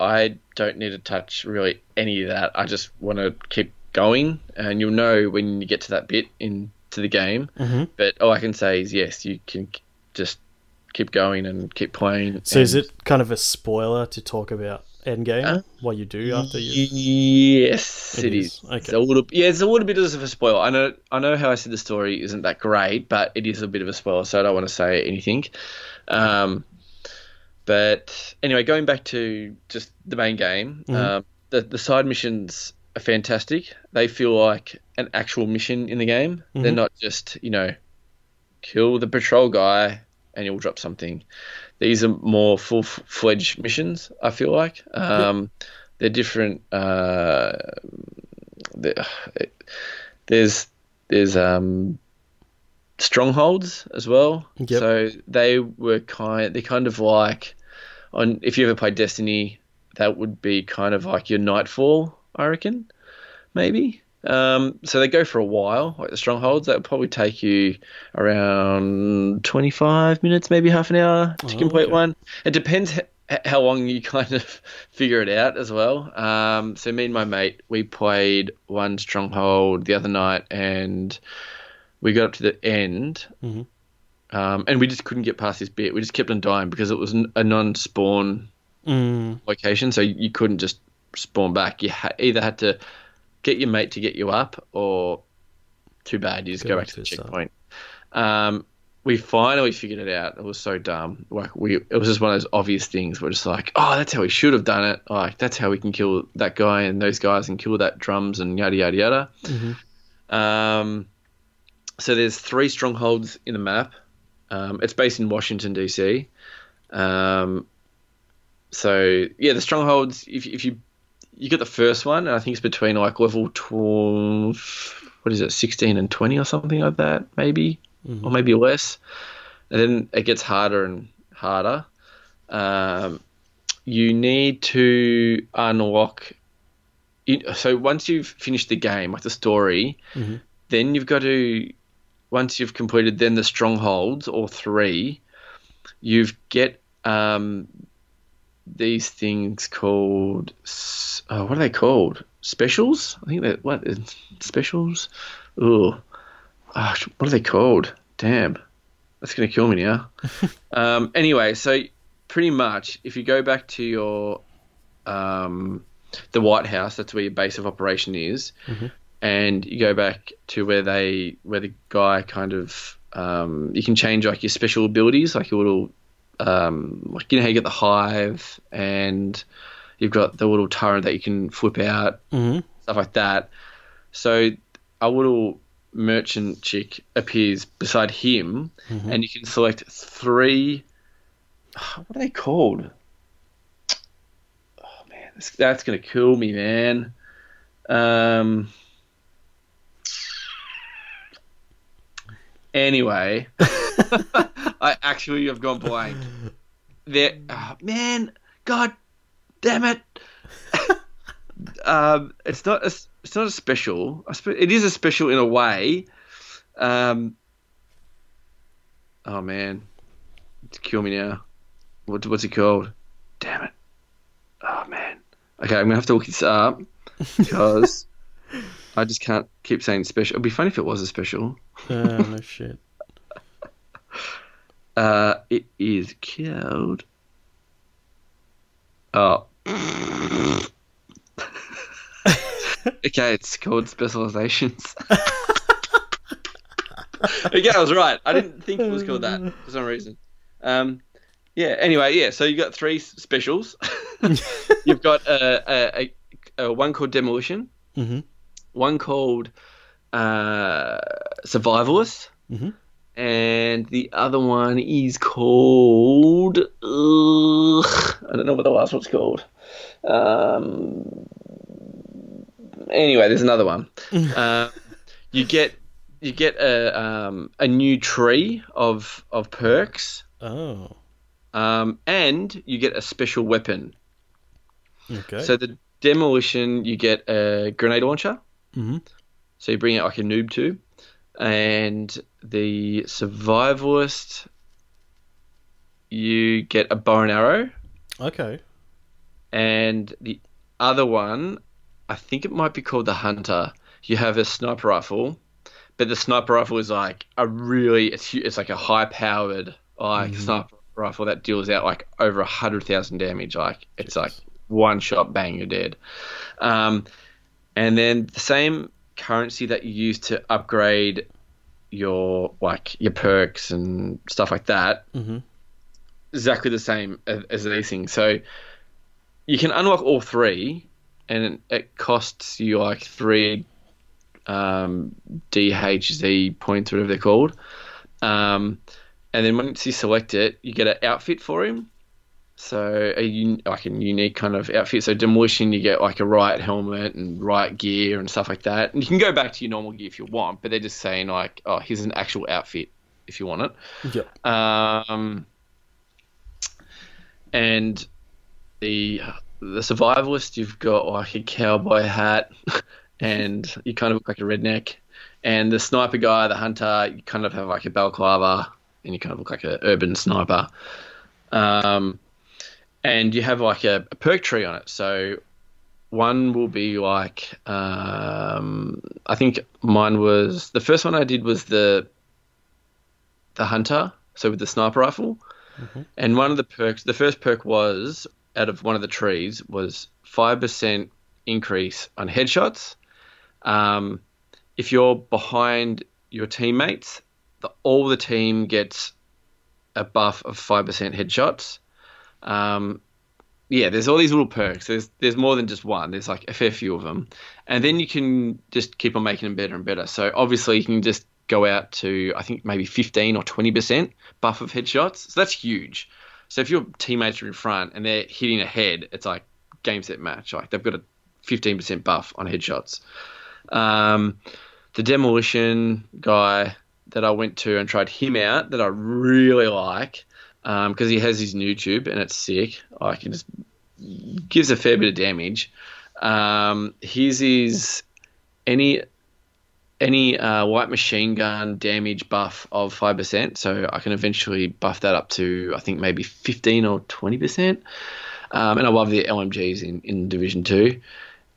I don't need to touch really any of that. I just want to keep going, and you'll know when you get to that bit into the game. Mhm. But all I can say is yes, you can just keep going and keep playing. So is it kind of a spoiler to talk about Endgame? Uh, what you do after you? Yes, It it is. is. Okay. It's a little, yeah, it's a little bit of a spoiler. I know, I know how I said the story isn't that great, but it is a bit of a spoiler, so I don't want to say anything. Um, but anyway, going back to just the main game, Mhm. um, the the side missions are fantastic. They feel like an actual mission in the game. They're Mhm. not just you know, kill the patrol guy and you'll drop something. These are more full fledged missions. I feel like um, they're different. Uh, the- there's there's um, strongholds as well. Yep. So they were kind. They're kind of like on. If you ever played Destiny, that would be kind of like your Nightfall. I reckon, maybe. Um, so they go for a while, like the strongholds. That would probably take you around 25 minutes, maybe half an hour to Oh, complete okay. one. It depends h- how long you <laughs> kind of figure it out as well. Um, so me and my mate, we played one stronghold the other night, and we got up to the end, Mhm. um, and we just couldn't get past this bit. We just kept on dying because it was a non-spawn Mm, location, so you couldn't just spawn back. You ha- either had to get your mate to get you up, or too bad, you just Go go, back to the checkpoint. Um, we finally figured it out. It was so dumb. Like we, it was just one of those obvious things. We're just like, oh, that's how we should have done it. Like that's how we can kill that guy and those guys and kill that drums and yada yada yada. mhm. Um, so there's three strongholds in the map. Um, it's based in Washington D.C. Um, so yeah, the strongholds. If if you you get the first one, and I think it's between like level twelve. What is it, sixteen and twenty or something like that, maybe, or maybe less. And then it gets harder and harder. Um, you need to unlock. So once you've finished the game, like the story, Mhm. then you've got to. Once you've completed, then the strongholds or three, you've get um, these things called oh, what are they called? Specials? I think that what is- specials? Oh, what are they called? Damn, that's gonna kill me now. <laughs> um, anyway, so pretty much, if you go back to your um, the White House, that's where your base of operation is, and you go back to where they where the guy kind of um, you can change like your special abilities, like your little um, like you know how you get the hive and you've got the little turret that you can flip out, Mhm. stuff like that. So a little merchant chick appears beside him, and you can select three. <sighs> What are they called? Oh man, that's, that's gonna kill me, man. Um. <laughs> Anyway, <laughs> I actually have gone blank. There, oh, man, God damn it! <laughs> um, it's not a, it's not a special. It is a special in a way. Um, oh man, it's kill me now. What, what's it called? Damn it! Oh man. Okay, I'm gonna have to look this up because <laughs> I just can't keep saying special. It'd be funny if it was a special. Ah, no shit. Uh, it is called. Oh. <laughs> okay, it's called specializations. <laughs> okay, I was right. I didn't think it was called that for some reason. Um, yeah. Anyway, yeah. So you've got three specials. <laughs> You've got a, a, a, a one called demolition, Mhm. one called uh, survivalist, Mhm. And the other one is called. Ugh, I don't know what the last one's called. Um, anyway, there's another one. uh, <laughs> you get you get a um, a new tree of of perks, Oh. um, and you get a special weapon. Okay. So the demolition, you get a grenade launcher. hmm So you bring out like a noob tube, and the survivalist, you get a bow and arrow, Okay. and the other one, I think it might be called the hunter. You have a sniper rifle, but the sniper rifle is like a really it's it's like a high powered like sniper rifle that deals out like over a hundred thousand damage. Like it's like one shot, bang, you're dead. Um, and then the same currency that you use to upgrade your like your perks and stuff like that, hmm exactly the same as, as these things. So you can unlock all three, and it costs you like three um, DHZ points, whatever they're called. Um, and then once you select it, you get an outfit for him. So a un- like a unique kind of outfit. So demolition, you get like a riot helmet and riot gear and stuff like that. And you can go back to your normal gear if you want, but they're just saying like, oh, here's an actual outfit if you want it. Yep. Um, and the the survivalist, you've got like a cowboy hat, <laughs> and you kind of look like a redneck. And the sniper guy, the hunter, you kind of have like a balaclava, and you kind of look like an urban sniper. Um, and you have like a, a perk tree on it. So one will be like, um, I think mine was the first one I did was the the hunter, so with the sniper rifle. And one of the perks, the first perk was out of one of the trees was five percent increase on headshots. Um, if you're behind your teammates, the, all the team gets a buff of five percent headshots. Um, yeah, there's all these little perks. There's there's more than just one. There's like a fair few of them, and then you can just keep on making them better and better. So obviously you can just go out to I think maybe 15 or 20 percent buff of headshots. So that's huge. So if your teammates are in front and they're hitting a head, it's like game set match. Like they've got a 15 percent buff on headshots. Um, the demolition guy that I went to and tried him out that I really like because he has his noob tube and it's sick. I can just gives a fair bit of damage. Um, his is any any uh, light machine gun damage buff of five percent, so I can eventually buff that up to I think maybe fifteen or twenty percent. Um, and I love the LMGs in, in Division Two.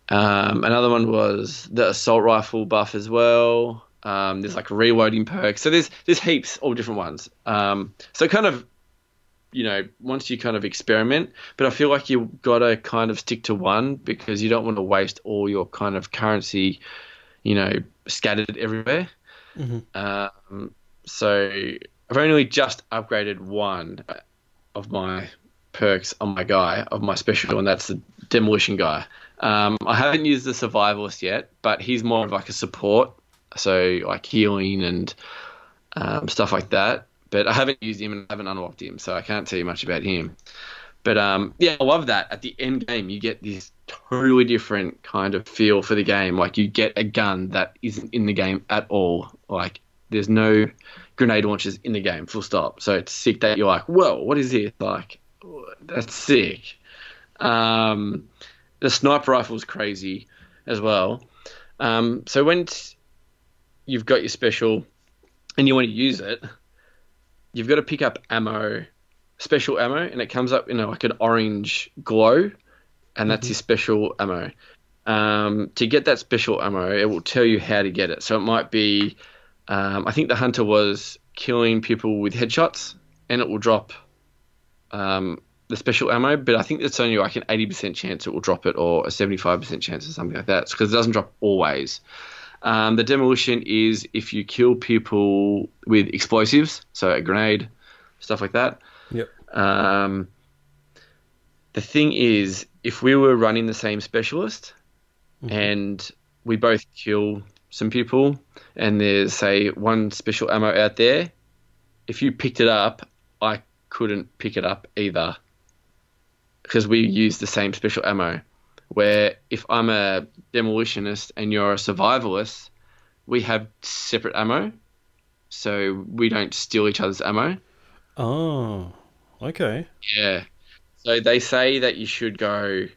Um, another one was the assault rifle buff as well. Um, there's like reloading perks, so there's there's heaps, all different ones. Um, so kind of, you know, once you kind of experiment, but I feel like you gotta kind of stick to one because you don't want to waste all your kind of currency, you know, scattered everywhere. Um, so I've only just upgraded one of my perks on my guy of my special, and that's the demolition guy. Um, I haven't used the survivalist yet, but he's more of like a support, so like healing and um, stuff like that. But I haven't used him and I haven't unlocked him, so I can't tell you much about him. But um, yeah, I love that. At the end game, you get this totally different kind of feel for the game. Like you get a gun that isn't in the game at all. Like there's no grenade launchers in the game, full stop. So it's sick that you're like, whoa, what is this? Like that's sick. Um, the sniper rifle is crazy as well. Um, so when you've got your special and you want to use it, you've got to pick up ammo, special ammo, and it comes up in a, like an orange glow, and that's your special ammo. Um, to get that special ammo, it will tell you how to get it. So it might be, um, I think the hunter was killing people with headshots, and it will drop um, the special ammo, but I think it's only like an 80% chance it will drop it or a 75% chance or something like that because it doesn't drop always. Um, the demolition is if you kill people with explosives, so a grenade, stuff like that. Yep. Um, the thing is, if we were running the same specialist and we both kill some people and there's, say, one special ammo out there, if you picked it up, I couldn't pick it up either because we use the same special ammo. Where if I'm a demolitionist and you're a survivalist, we have separate ammo, so we don't steal each other's ammo. Oh, okay. Yeah. So they say that you should go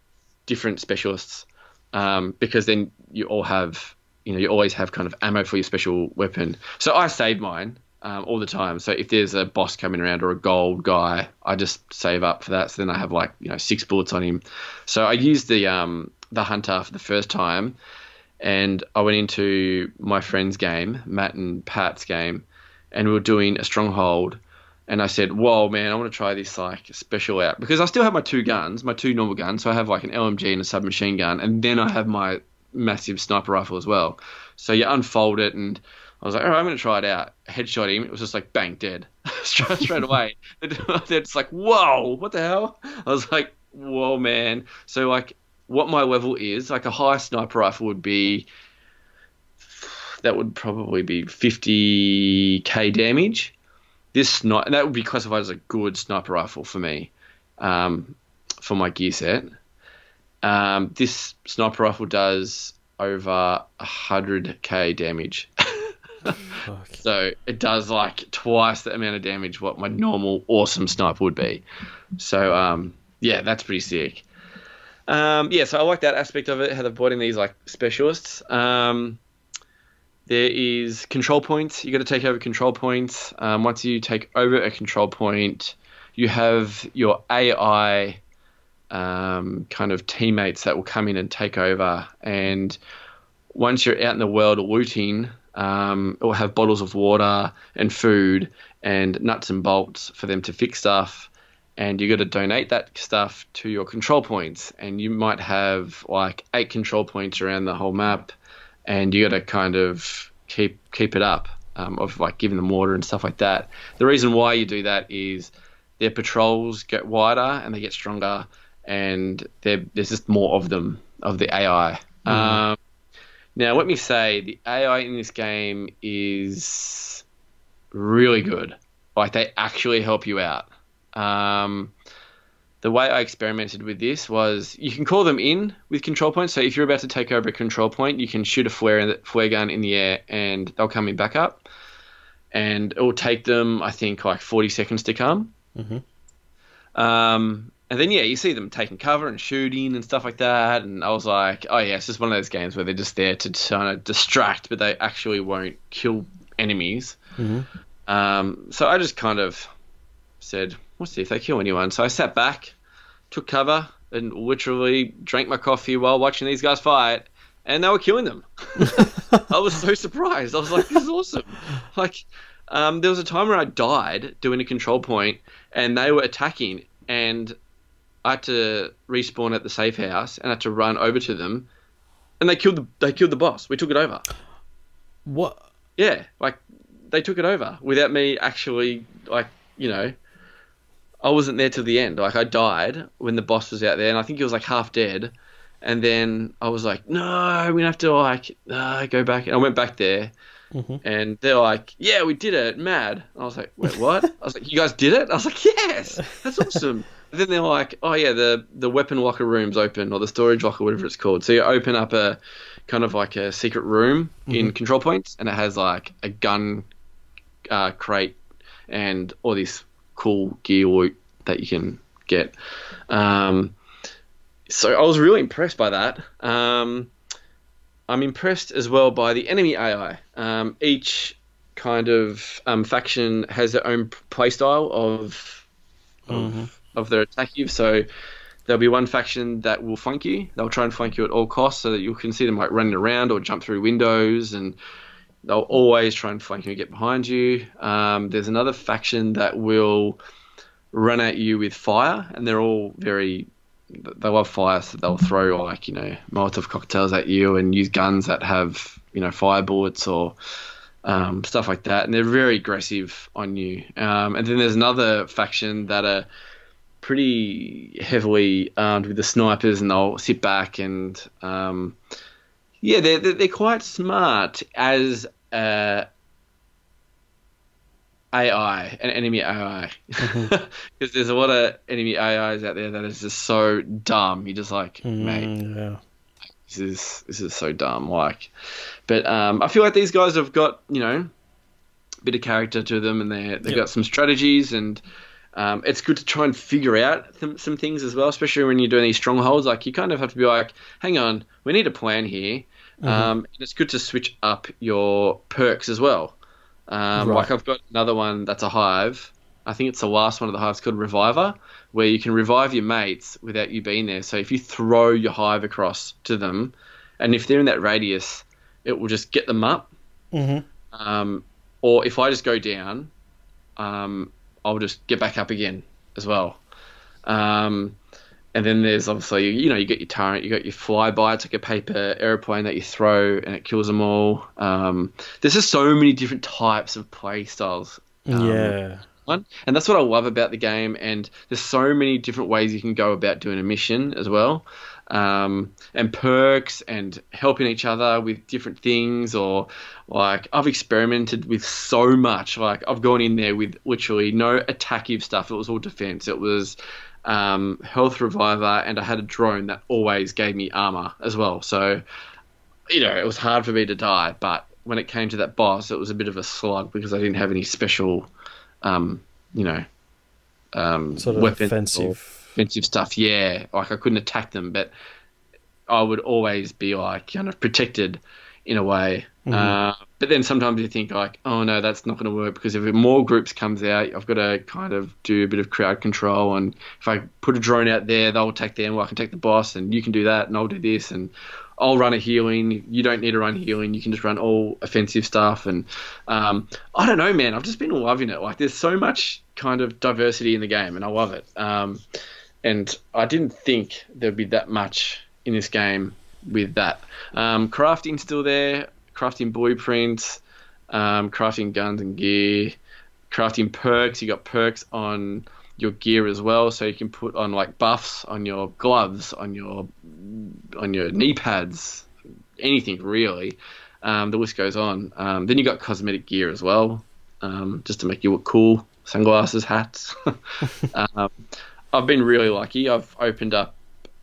different specialists um, because then you all have, you know, you always have kind of ammo for your special weapon. So I save mine um, all the time. So if there's a boss coming around or a gold guy, I just save up for that. So then I have like you know six bullets on him. So I used the um, the hunter for the first time, and I went into my friend's game, Matt and Pat's game, and we were doing a stronghold. And I said, "Whoa, man! I want to try this like special out because I still have my two guns, my two normal guns. So I have like an LMG and a submachine gun, and then I have my massive sniper rifle as well. So you unfold it, and I was like, all right, I'm going to try it out. Headshot him. It was just like bang, dead <laughs> straight, straight away. <laughs> They're just like, whoa, what the hell? I was like, whoa, man. So like, what my level is, like a high sniper rifle would be. That would probably be 50k damage. This sniper that would be classified as a good sniper rifle for me, um, for my gear set. Um, this sniper rifle does over 100k damage. So it does like twice the amount of damage what my normal awesome sniper would be. So um, yeah, that's pretty sick. Um, yeah, so I like that aspect of it. How they've brought in these like specialists. Um, there is control points. You got to take over control points. Um, once you take over a control point, you have your AI um, kind of teammates that will come in and take over. And once you're out in the world looting, um, will have bottles of water and food and nuts and bolts for them to fix stuff. And you got to donate that stuff to your control points. And you might have like eight control points around the whole map, and you got to kind of keep keep it up um, of like giving them water and stuff like that. The reason why you do that is their patrols get wider and they get stronger, and there's just more of them of the AI. Um, now, let me say the AI in this game is really good. Like they actually help you out. Um, the way I experimented with this was you can call them in with control points. So if you're about to take over a control point, you can shoot a flare the, flare gun in the air, and they'll come in backup. And it will take them, I think, like 40 seconds to come. Mhm. Um, and then yeah, you see them taking cover and shooting and stuff like that. And I was like, oh yeah, it's just one of those games where they're just there to kind of distract, but they actually won't kill enemies. Mhm. Um, so I just kind of said, we'll see if they kill anyone. So I sat back, took cover, and literally drank my coffee while watching these guys fight, and they were killing them. <laughs> I was so surprised. I was like, this is awesome. Like, um, there was a time where I died doing a control point, and they were attacking, and I had to respawn at the safe house, and I had to run over to them, and they killed the they killed the boss. We took it over. What? Yeah, like they took it over without me actually like you know. I wasn't there till the end. Like I died when the boss was out there, and I think he was like half dead. And then I was like, no, we have to like uh, go back. And I went back there, Mhm. and they're like, yeah, we did it, mad. I was like, wait, what? <laughs> I was like, you guys did it? I was like, yes, that's awesome. <laughs> Then they're like, oh yeah, the the weapon locker room's open, or the storage locker, whatever it's called. So you open up a kind of like a secret room in control points, and it has like a gun uh, crate and all this cool gear loot that you can get. Um, so I was really impressed by that. Um, I'm impressed as well by the enemy AI. Um, each kind of um, faction has their own playstyle of of, Mhm. Of their attack you. So there'll be one faction that will flank you. They'll try and flank you at all costs, so that you can see them like running around or jump through windows, and they'll always try and flank you and get behind you. Um, there's another faction that will run at you with fire, and they're all very they love fire, so they'll throw like you know Molotov cocktails at you and use guns that have you know fire bullets or um, stuff like that, and they're very aggressive on you. Um, and then there's another faction that are pretty heavily armed with the snipers, and they'll sit back and um, yeah, they're they're they're quite smart as uh, AI, an enemy AI, because <laughs> there's a lot of enemy AIs out there that is just so dumb. You're just like, mate, Mm, yeah. this is this is so dumb. Like, but um, I feel like these guys have got you know a bit of character to them, and they they've Yep. got some strategies, and um, it's good to try and figure out th- some things as well, especially when you're doing these strongholds. Like, you kind of have to be like, hang on, we need a plan here. Um, and it's good to switch up your perks as well. Um, Right. Like I've got another one that's a hive. I think it's the last one of the hives called Reviver, where you can revive your mates without you being there. So if you throw your hive across to them, and if they're in that radius, it will just get them up. Mhm. Um, or if I just go down, um, I'll just get back up again as well. Um, and then there's obviously, you know, you get your turret, you got your flyby. It's like a paper aeroplane that you throw and it kills them all. Um, there's just so many different types of play styles. um, yeah. And that's what I love about the game. And there's so many different ways you can go about doing a mission as well. Um, and perks and helping each other with different things or like I've experimented with so much. Like I've gone in there with literally no attackive stuff. It was all defense. It was um, health reviver and I had a drone that always gave me armor as well. So you know it was hard for me to die but when it came to that boss it was a bit of a slug because I didn't have any special um, you know um, Sort of weapons or- offensive. offensive stuff. Yeah, like I couldn't attack them, but I would always be like kind of protected in a way. Uh, but then sometimes you think like, oh no, that's not going to work because if more groups comes out, I've got to kind of do a bit of crowd control. And if I put a drone out there, they'll attack them. Well, I can take the boss, and you can do that, and I'll do this, and I'll run a healing. You don't need to run healing. You can just run all offensive stuff. And um, I don't know, man. I've just been loving it. Like there's so much kind of diversity in the game, and I love it. Um, and I didn't think there'd be that much in this game with that. Um, crafting's still there, crafting blueprints, um, crafting guns and gear, crafting perks. You got perks on your gear as well, so you can put on like buffs on your gloves, on your on your knee pads, anything really. Um, the list goes on. Um, then you got cosmetic gear as well, um, just to make you look cool. Sunglasses, hats. <laughs> I've been really lucky. I've opened up,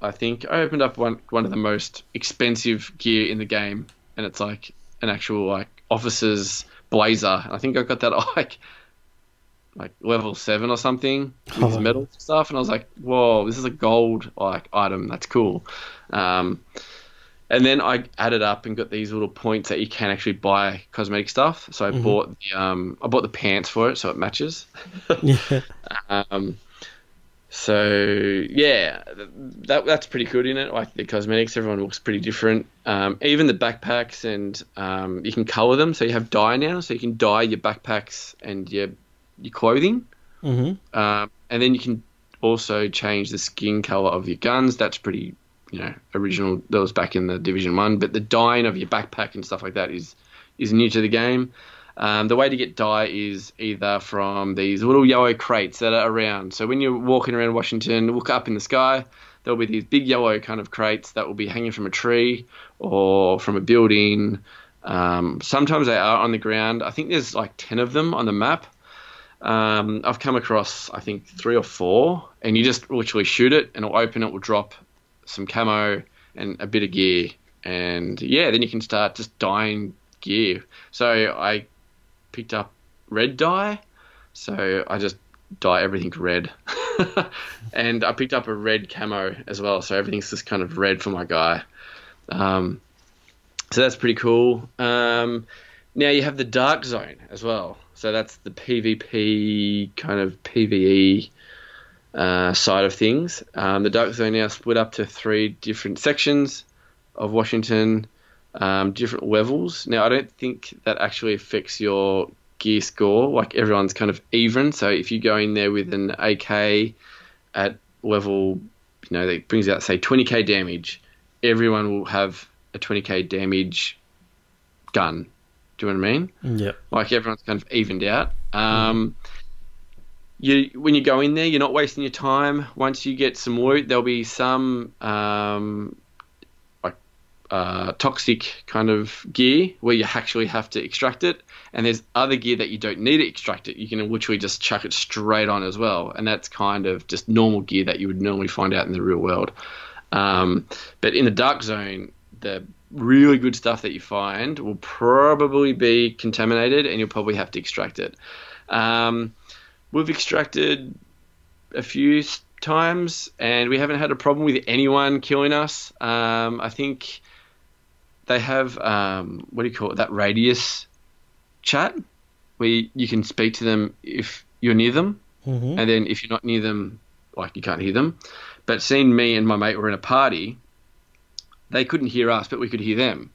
I think I opened up one one of the most expensive gear in the game, and it's like an actual like officer's blazer. I think I got that <laughs> like like level seven or something with Oh. metal stuff, and I was like, whoa, this is a gold like item. That's cool. Um, and then I added up and got these little points that you can actually buy cosmetic stuff. So I bought the um, I bought the pants for it, so it matches. Yeah. <laughs> Um, so yeah, that that's pretty good in it. Like the cosmetics, everyone looks pretty different. Um, even the backpacks, and um, you can color them. So you have dye now, so you can dye your backpacks and your your clothing. hmm Um, and then you can also change the skin color of your guns. That's pretty, you know, original. That was back in the Division One. But the dyeing of your backpack and stuff like that is is new to the game. Um, the way to get dye is either from these little yellow crates that are around. So when you're walking around Washington, look up in the sky. There'll be these big yellow kind of crates that will be hanging from a tree or from a building. Um, sometimes they are on the ground. I think there's like ten of them on the map. Um, I've come across, I think, three or four, and you just literally shoot it, and it'll open. It will drop some camo and a bit of gear, and yeah, then you can start just dyeing gear. So I picked up red dye, so I just dye everything red, <laughs> and I picked up a red camo as well, so everything's just kind of red for my guy. Um, so that's pretty cool. Um, now you have the dark zone as well. So that's the PvP kind of PVE uh, side of things. Um, the dark zone now split up to three different sections of Washington, um, different levels. Now I don't think that actually affects your gear score. Like everyone's kind of even. So if you go in there with an AK at level, you know, that brings out say 20k damage, everyone will have a 20k damage gun. Do you know what I mean? Yep. Like everyone's kind of evened out. Um, you when you go in there, you're not wasting your time. Once you get some loot, there'll be some um, uh, toxic kind of gear where you actually have to extract it, and there's other gear that you don't need to extract it. You can literally just chuck it straight on as well, and that's kind of just normal gear that you would normally find out in the real world. Um, but in the dark zone, the really good stuff that you find will probably be contaminated, and you'll probably have to extract it. Um, we've extracted a few times, and we haven't had a problem with anyone killing us. Um, I think they have um, what do you call it? That radius chat where you, can speak to them if you're near them, hmm and then if you're not near them, like you can't hear them. But seeing me and my mate were in a party, they couldn't hear us, but we could hear them,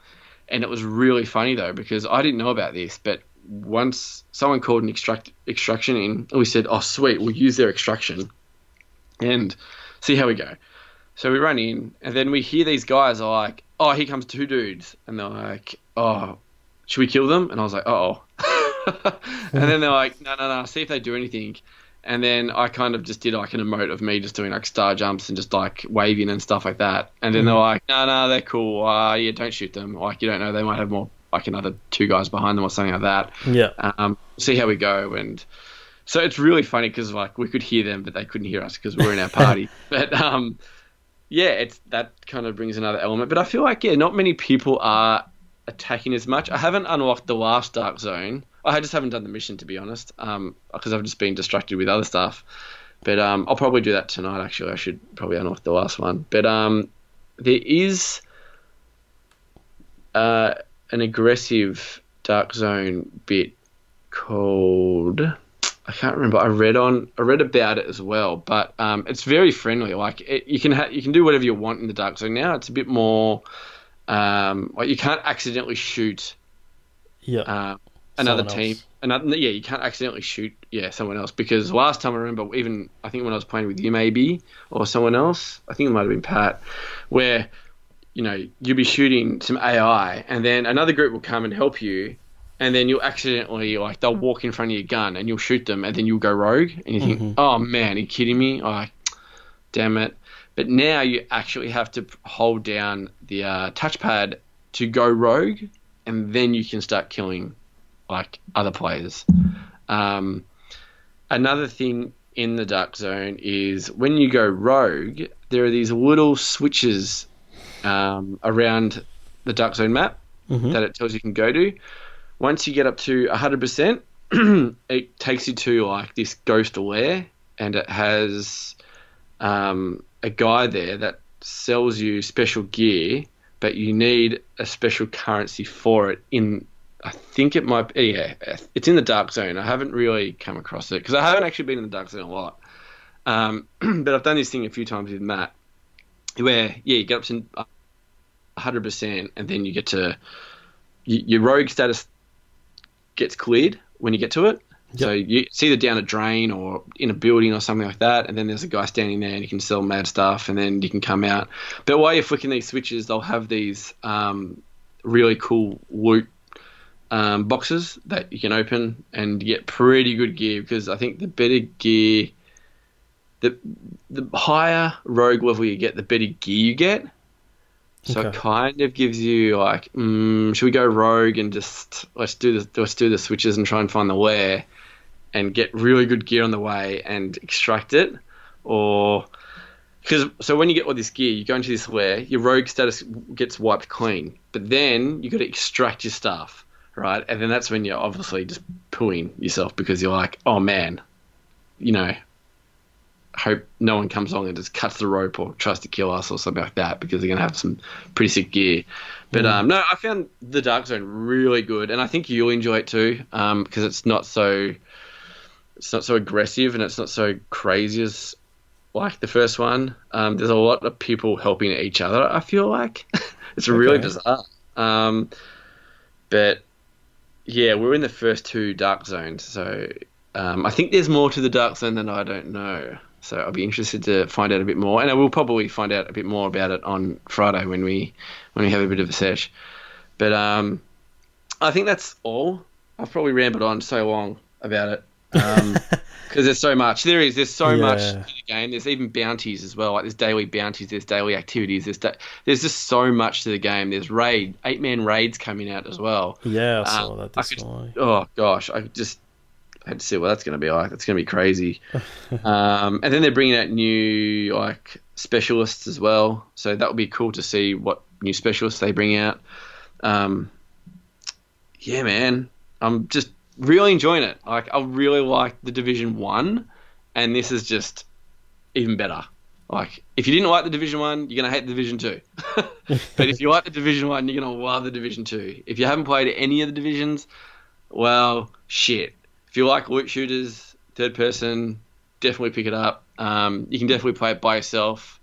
and it was really funny though because I didn't know about this, but once someone called an extract extraction in, and we said, "Oh, sweet, we'll use their extraction and see how we go." So we run in, and then we hear these guys are like, "Oh, here comes two dudes," and they're like, "Oh, should we kill them?" And I was like, "Oh." <laughs> and then they're like, "No, no, no, see if they do anything." And then I kind of just did like an emote of me just doing like star jumps and just like waving and stuff like that. And then they're like, "No, no, they're cool. Uh, yeah, don't shoot them. Like you don't know, they might have more like another two guys behind them or something like that." Yeah. um, see how we go and so it's really funny because like we could hear them but they couldn't hear us because we were in our party <laughs> but um, yeah it's that kind of brings another element but i feel like yeah not many people are attacking as much. I haven't unlocked the last dark zone. I just haven't done the mission to be honest um because i've just been distracted with other stuff. But um i'll probably do that tonight actually. I should probably unlock the last one. But um there is uh an aggressive dark zone bit called I can't remember. I read on I read about it as well, but um, it's very friendly. Like it, you can ha- you can do whatever you want in the dark zone now. It's a bit more um, like you can't accidentally shoot Yeah. uh, another Someone team. else. Another yeah, you can't accidentally shoot yeah someone else because last time I remember even I think when I was playing with you maybe or someone else I think it might have been Pat where you know you'll be shooting some AI and then another group will come and help you and then you'll accidentally like they'll walk in front of your gun and you'll shoot them and then you'll go rogue and you think oh man are you kidding me oh damn it but now you actually have to hold down the uh, touchpad to go rogue and then you can start killing like other players. Um, another thing in the dark zone is when you go rogue, there are these little switches um, around the dark zone map Mhm. that it tells you can go to. Once you get up to 100%, <clears throat> it takes you to like this ghost lair, and it has um, a guy there that sells you special gear, but you need a special currency for it in I think it might be, yeah, it's in the dark zone. I haven't really come across it because I haven't actually been in the dark zone a lot. Um, <clears throat> but I've done this thing a few times with Matt where, yeah, you get up to 100% and then you get to, your rogue status gets cleared when you get to it. So you it's either down a drain or in a building or something like that, and then there's a guy standing there and you can sell mad stuff, and then you can come out. But while you're flicking these switches, they'll have these um, really cool loot um, boxes that you can open and get pretty good gear because I think the better gear, the the higher rogue level you get, the better gear you get. So it kind of gives you like, mm, should we go rogue and just let's do the let's do the switches and try and find the lair and get really good gear on the way and extract it, or because so when you get all this gear, you go into this lair, your rogue status gets wiped clean, but then you got to extract your stuff, right? And then that's when you're obviously just pooing yourself because you're like, oh man, you know, hope no one comes along and just cuts the rope or tries to kill us or something like that because they're gonna have some pretty sick gear. But um, no, I found the Dark Zone really good, and I think you'll enjoy it too um, because it's not so it's not so aggressive and it's not so crazy as like the first one. Um, there's a lot of people helping each other. I feel like <laughs> it's really bizarre. Um, but yeah, we're in the first two Dark Zones, so um, I think there's more to the Dark Zone than I don't know. So I'll be interested to find out a bit more, and I will probably find out a bit more about it on Friday when we when we have a bit of a sesh. But um, I think that's all. I've probably rambled on so long about it <laughs> because there's so much. There is. There's so much to the game. There's even bounties as well. Like there's daily bounties. There's daily activities. There's da- there's just so much to the game. There's raid eight man raids coming out as well. Yeah, I saw Um, that I this could- morning. Oh gosh, I just had to see what that's going to be like. That's going to be crazy. <laughs> um, and then they're bringing out new like specialists as well, so that would be cool to see what new specialists they bring out. Um, yeah, man, I'm just really enjoying it. Like I really like the Division One, and this is just even better. Like if you didn't like the Division One, you're gonna hate the Division Two. <laughs> but if you like the Division One, you're gonna love the Division Two. If you haven't played any of the divisions, well, shit. If you like loot shooters, third person, definitely pick it up. Um, you can definitely play it by yourself.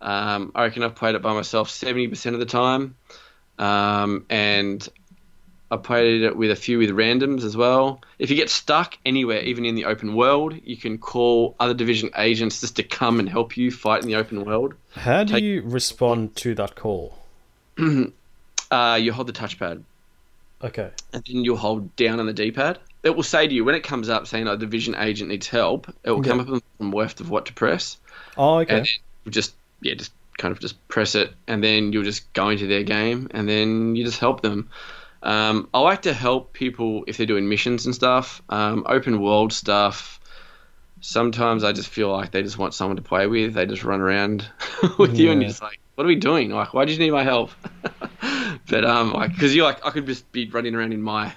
Um, I reckon I've played it by myself 70% of the time. Um, and I played it with a few with randoms as well. If you get stuck anywhere, even in the open world, you can call other division agents just to come and help you fight in the open world. How do Take- you respond to that call? <clears throat> Uh, you hold the touchpad Okay. and then you'll hold down on the D-pad. It will say to you when it comes up saying a division agent needs help. It will come up from left of what to press. Oh, okay. and then you just yeah just kind of just press it and then you'll just go into their game and then you just help them um, i like to help people if they're doing missions and stuff um, open world stuff sometimes i just feel like they just want someone to play with they just run around <laughs> with you and you're just like what are we doing like why do you need my help <laughs> but um like because you like i could just be running around in my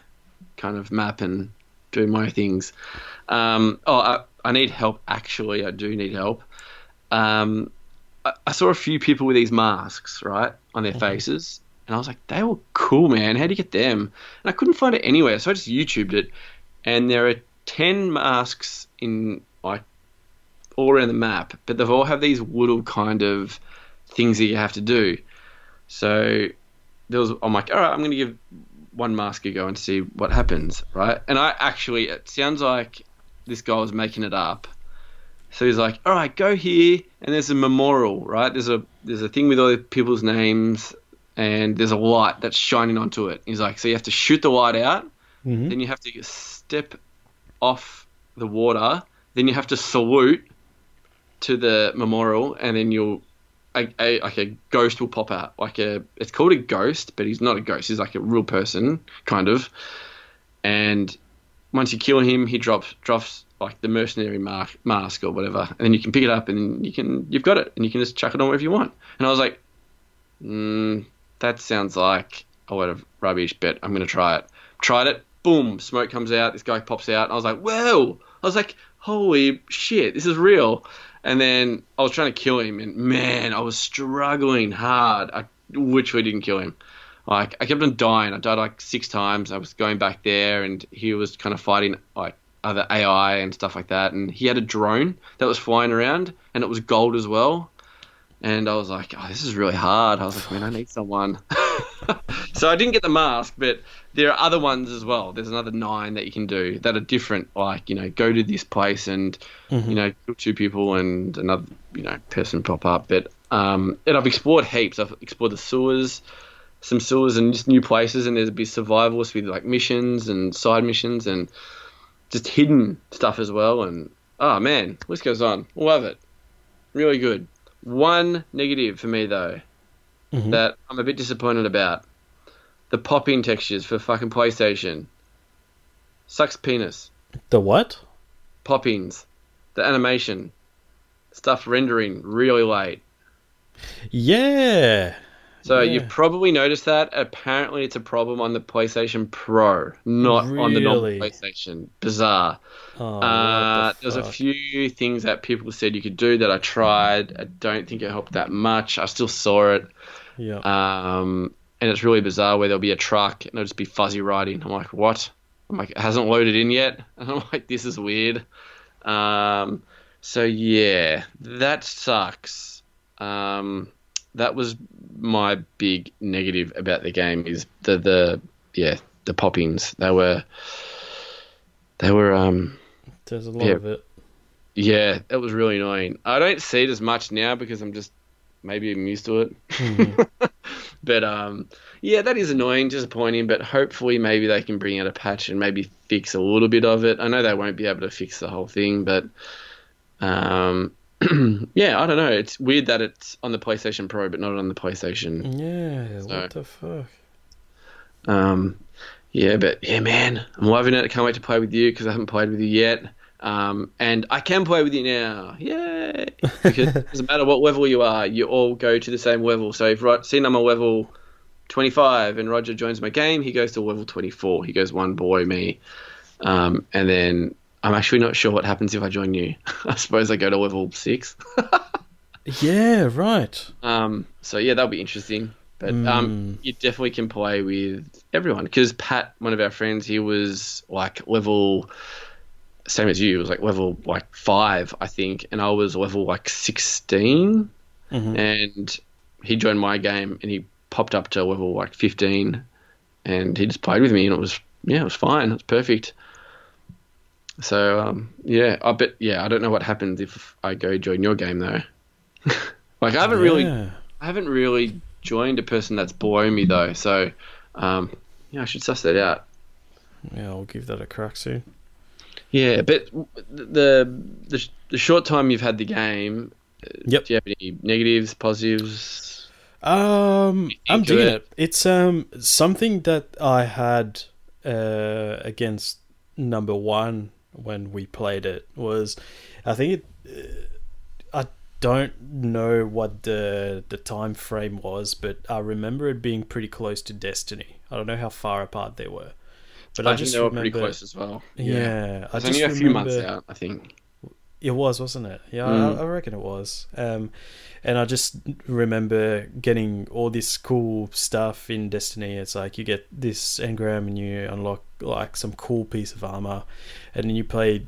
kind of map and doing my things um, oh I, I need help actually i do need help um, I, I saw a few people with these masks, right, on their faces, and I was like, they were cool, man. How do you get them? And I couldn't find it anywhere, so I just YouTubed it, and there are ten masks in like all around the map, but they've all have these little kind of things that you have to do. So there was, I'm like, all right, I'm going to give one mask a go and see what happens, right? And I actually, it sounds like this guy was making it up. So he's like, all right, go here, and there's a memorial, right? There's a there's a thing with all the people's names, and there's a light that's shining onto it. He's like, so you have to shoot the light out, Mhm. then you have to step off the water, then you have to salute to the memorial, and then you'll a, a, like a ghost will pop out. Like a it's called a ghost, but he's not a ghost. He's like a real person, kind of. And once you kill him, he drops drops like the mercenary mark, mask or whatever, and then you can pick it up and you can you've got it, and you can just chuck it on wherever you want. And I was like, mm, that sounds like a lot of rubbish, but I'm gonna try it. Tried it, boom, smoke comes out. This guy pops out, I was like, whoa! I was like, holy shit, this is real. And then I was trying to kill him, and man, I was struggling hard. I literally didn't kill him. Like I kept on dying. I died like six times. I was going back there, and he was kind of fighting like other AI and stuff like that. And he had a drone that was flying around, and it was gold as well. And I was like, oh, this is really hard. I was like, man, I need someone. <laughs> so I didn't get the mask, but there are other ones as well. There's another nine that you can do that are different. Like, you know, go to this place and, you know, kill two people and another, you know, person pop up. But, um, and I've explored heaps. I've explored the sewers, some sewers and just new places. And there's a bit survivalist with like missions and side missions and just hidden stuff as well. And, oh man, list goes on. Love it. Really good. One negative for me though Mhm. that I'm a bit disappointed about. The pop-in textures for fucking PlayStation. Sucks penis. The what? Pop-ins. The animation. Stuff rendering really late. Yeah. So Yeah. you've probably noticed that. Apparently it's a problem on the PlayStation Pro, not on the normal PlayStation. Bizarre. Oh, Uh, the there's a few things that people said you could do that I tried. I don't think it helped that much. I still saw it. Yeah. Um, and it's really bizarre where there'll be a truck and it'll just be fuzzy riding. I'm like, what? I'm like, it hasn't loaded in yet. And <laughs> I'm like, this is weird. Um, so yeah, that sucks. Um, that was my big negative about the game is the the yeah the pop-ins. They were they were um There's a lot yeah. of it. yeah it was really annoying. I don't see it as much now because I'm just maybe I'm used to it. Mhm. <laughs> But um, yeah, that is annoying, disappointing. But hopefully, maybe they can bring out a patch and maybe fix a little bit of it. I know they won't be able to fix the whole thing, but um, <clears throat> yeah, I don't know. It's weird that it's on the PlayStation Pro but not on the PlayStation. Yeah. So- What the fuck? Um, yeah, but yeah, man, I'm loving it. I can't wait to play with you because I haven't played with you yet. Um, and I can play with you now. Yay! Because it doesn't matter what level you are, you all go to the same level. So if Ro- seeing I'm a level 25 and Roger joins my game, he goes to level 24. He goes one boy, me. Um, and then I'm actually not sure what happens if I join you. <laughs> I suppose I go to level six. <laughs> Yeah, right. Um, so yeah, that'll be interesting. But um, you definitely can play with everyone because Pat, one of our friends, he was like level same as you. It was like level like five, I think, and I was level like 16 and he joined my game and he popped up to level like fifteen, and he just played with me and it was yeah, it was fine. It was perfect. So um, yeah, I bet yeah, I don't know what happens if I go join your game though. <laughs> like I haven't really I haven't really joined a person that's boring me though, so um, yeah, I should suss that out. Yeah, I'll give that a crack soon. Yeah, but the the the short time you've had the game, uh, Yep. do you have any negatives, positives? Um, I'm digging it? it. It's um something that I had uh against number one when we played it was, I think it. Uh, I don't know what the the time frame was, but I remember it being pretty close to Destiny. I don't know how far apart they were, but I, I, think just they were remember. pretty close as well. Yeah, I it's just only a few months remember- out, I think. It was, wasn't it? Yeah, Mm. I, I reckon it was. Um, and I just remember getting all this cool stuff in Destiny. It's like you get this engram and you unlock like some cool piece of armor, and then you play,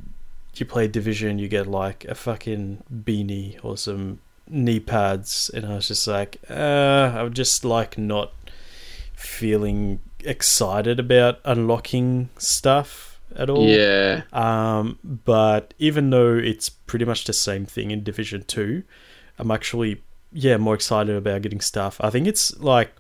you play Division. You get like a fucking beanie or some knee pads, and I was just like, uh, I'm just like not feeling excited about unlocking stuff at all. Yeah, Um, but even though it's pretty much the same thing in Division Two, I'm actually yeah more excited about getting stuff. I think it's like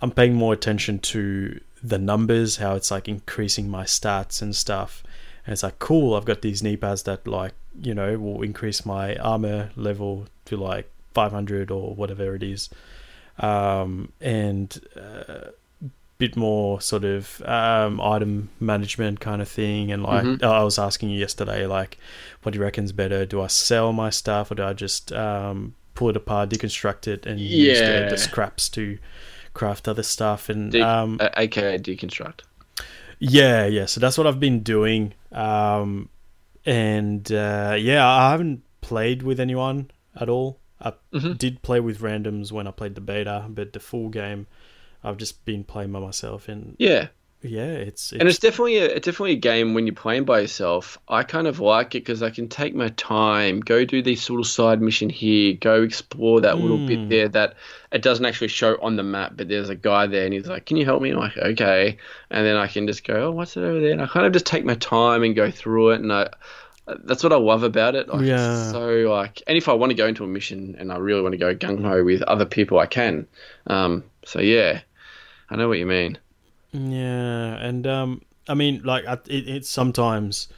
I'm paying more attention to the numbers, how it's like increasing my stats and stuff. And it's like cool. I've got these knee pads that like you know will increase my armor level to like 500 or whatever it is. Um, and uh, bit more sort of um, item management kind of thing. And like Mhm. I was asking you yesterday, like, what do you reckon's better? Do I sell my stuff or do I just um, pull it apart, deconstruct it, and use the, Yeah. the scraps to craft other stuff? And De- um, uh, aka deconstruct. yeah, yeah. So that's what I've been doing. Um, and uh, yeah, I haven't played with anyone at all. I Mhm. did play with randoms when I played the beta, but the full game, I've just been playing by myself. And Yeah, yeah, it's, it's and it's definitely a it's definitely a game when you're playing by yourself. I kind of like it because I can take my time, go do this little side mission here, go explore that little Mm. bit there that it doesn't actually show on the map, but there's a guy there and he's like, "Can you help me?" I'm like, "Okay," and then I can just go, "Oh, what's it over there?" And I kind of just take my time and go through it, and I. That's what I love about it. Like, Yeah. So like, and if I want to go into a mission and I really want to go gung ho with other people, I can. Um. So yeah, I know what you mean. Yeah, and um, I mean, like, I- it, it's sometimes,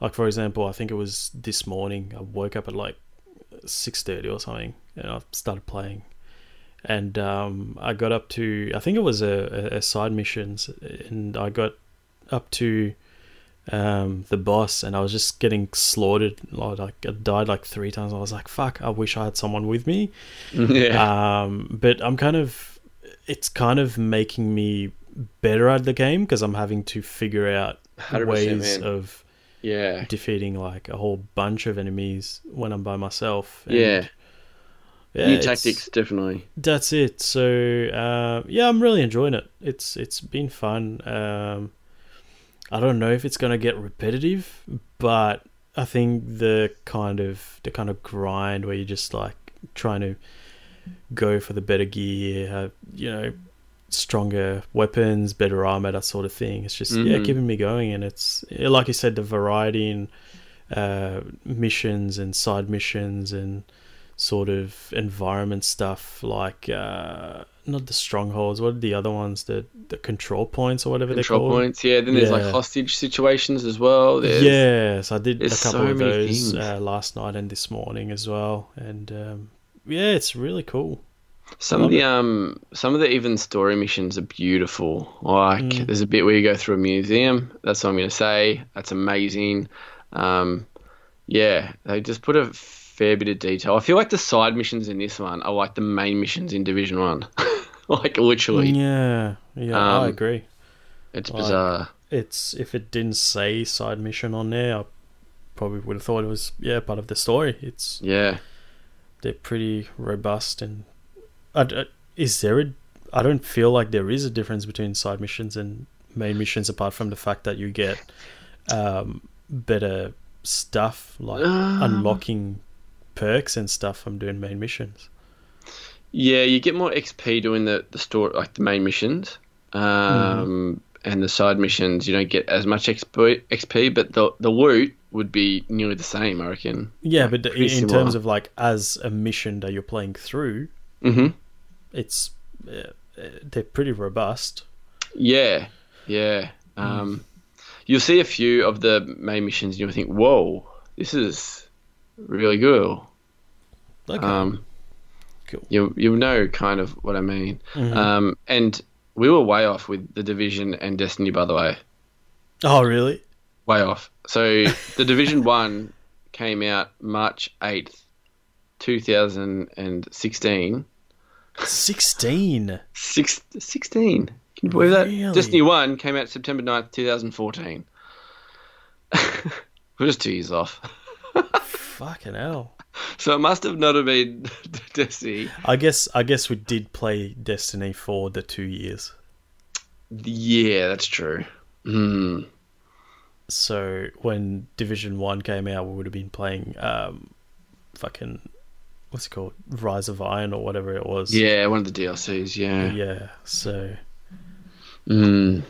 like for example, I think it was this morning. I woke up at like six thirty or something, and I started playing, and um, I got up to, I think it was a, a, a side missions, and I got up to um the boss and I was just getting slaughtered like I died like three times I was like fuck I wish I had someone with me <laughs> yeah. um, but I'm kind of, it's kind of making me better at the game because I'm having to figure out ways of yeah. defeating like a whole bunch of enemies when I'm by myself. And, Yeah. yeah, New tactics, definitely. That's it. So uh, yeah, I'm really enjoying it. It's it's been fun. Um, I don't know if it's gonna get repetitive, but I think the kind of the kind of grind where you're just like trying to go for the better gear, you know, stronger weapons, better armor, that sort of thing. It's just yeah, Mhm. keeping me going, and it's like you said, the variety in uh, missions and side missions and sort of environment stuff like uh not the strongholds what are the other ones the the control points or whatever Control they're called points, yeah. Then there's like hostage situations as well. There's, yes i did a couple so of those uh, last night and this morning as well and um yeah it's really cool Some Love of the um, some of the even story missions are beautiful. Like Mm. there's a bit where you go through a museum. That's what I'm gonna say. That's amazing. Um, Yeah, they just put a fair bit of detail. I feel like the side missions in this one are like the main missions in Division One. <laughs> like literally, Yeah, yeah, I Um, agree. it's like- bizarre. It's if it didn't say side mission on there, I probably would have thought it was yeah part of the story. It's Yeah. They're pretty robust and I is there a I don't feel like there is a difference between side missions and main missions apart from the fact that you get um, better stuff like Uh. unlocking perks and stuff from doing main missions. Yeah, you get more XP doing the the store like the main missions, um, and the side missions you don't get as much XP. XP, but the the loot would be nearly the same, I reckon. Yeah, but in, similar. terms of like as a mission that you're playing through, hmm it's uh, uh, they're pretty robust. Yeah, yeah. Um, You'll see a few of the main missions, and you'll think, "Whoa, this is really good." Okay, Um, cool. you you'll know kind of what I mean. Mhm. Um, and we were way off with the division and Destiny, by the way. oh, really? Way off. So the Division <laughs> One came out March eighth, two thousand and sixteen. Sixteen. Six, 16. Can you believe that? Destiny One came out September 9th, two thousand fourteen. <laughs> We're just two years off. <laughs> Fucking hell. So it must have not have been Destiny. I guess I guess we did play Destiny for the two years. Yeah, that's true. Hmm. So when Division One came out, we would have been playing um, fucking what's it called, Rise of Iron or whatever it was. Yeah, one of the DLCs. Yeah. Yeah. So Mm.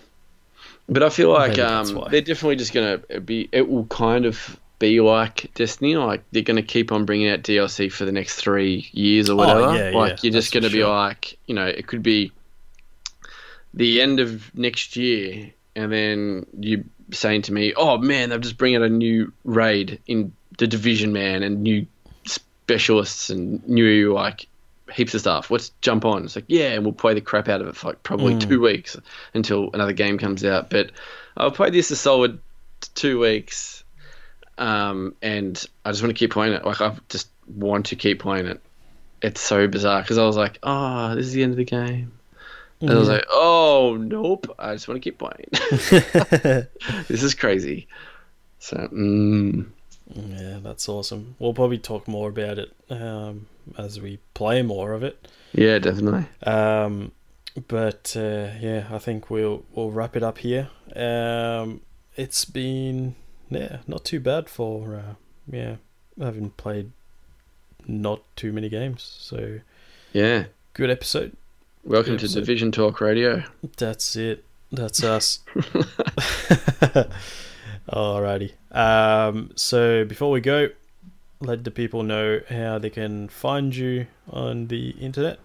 But I feel like um, they're definitely just gonna be. It will kind of be like Destiny. Like they're gonna keep on bringing out DLC for the next three years or whatever. Oh, yeah, like yeah, you're just gonna be sure. like, you know, it could be the end of next year, and then you saying to me, "Oh man, they've just bring out a new raid in the Division, man, and new specialists and new like." Heaps of stuff. Let's jump on. It's like, yeah, and we'll play the crap out of it for like probably Mm. two weeks until another game comes out. But I'll play this a solid two weeks, um, and I just want to keep playing it. Like I just want to keep playing it. It's so bizarre because I was like, oh, this is the end of the game, and I was like, oh nope, I just want to keep playing. <laughs> this is crazy. So, mm, yeah, that's awesome. We'll probably talk more about it um, as we play more of it. yeah, definitely. Um, but uh, yeah, I think we'll we'll wrap it up here. Um, it's been yeah not too bad for uh, yeah having played not too many games. So Yeah. good episode. Welcome to. Division Talk Radio. That's it. That's us. <laughs> Alrighty. Um, so before we go, let the people know how they can find you on the internet.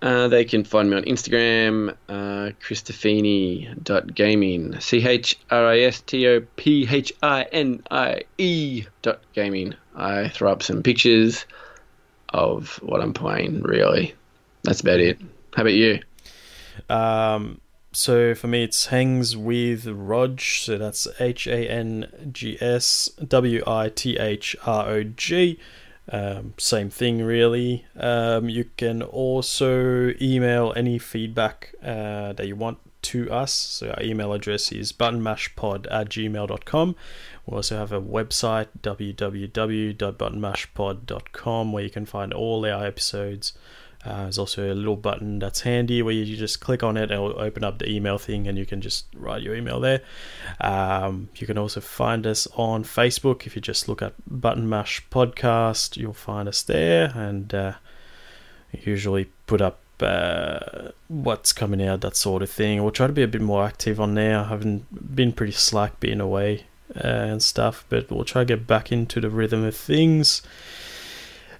Uh, they can find me on Instagram, uh, Christophinie.gaming. C H R I S T O P H I N I E dot gaming. I throw up some pictures of what I'm playing, really. That's about it. How about you? Um, so for me, it's hangs with Rog. So that's H A N G S W I T H R O G. Um, same thing, really. Um, you can also email any feedback uh, that you want to us. So our email address is buttonmashpod at gmail.com. We also have a website, www.buttonmashpod.com, where you can find all our episodes. Uh, there's also a little button that's handy where you just click on it it'll open up the email thing and you can just write your email there. Um, you can also find us on Facebook. If you just look at Button Mash Podcast, you'll find us there and uh, usually put up uh, what's coming out, that sort of thing. We'll try to be a bit more active on there. I haven't been pretty slack being away uh, and stuff, but we'll try to get back into the rhythm of things.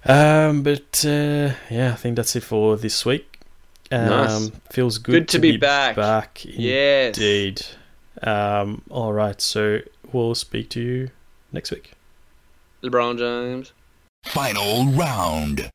Um, but uh, yeah, I think that's it for this week. Um, Nice. Feels good, Good to be back. Back, Yes. indeed. Um, all right, so we'll speak to you next week. LeBron James. Final round.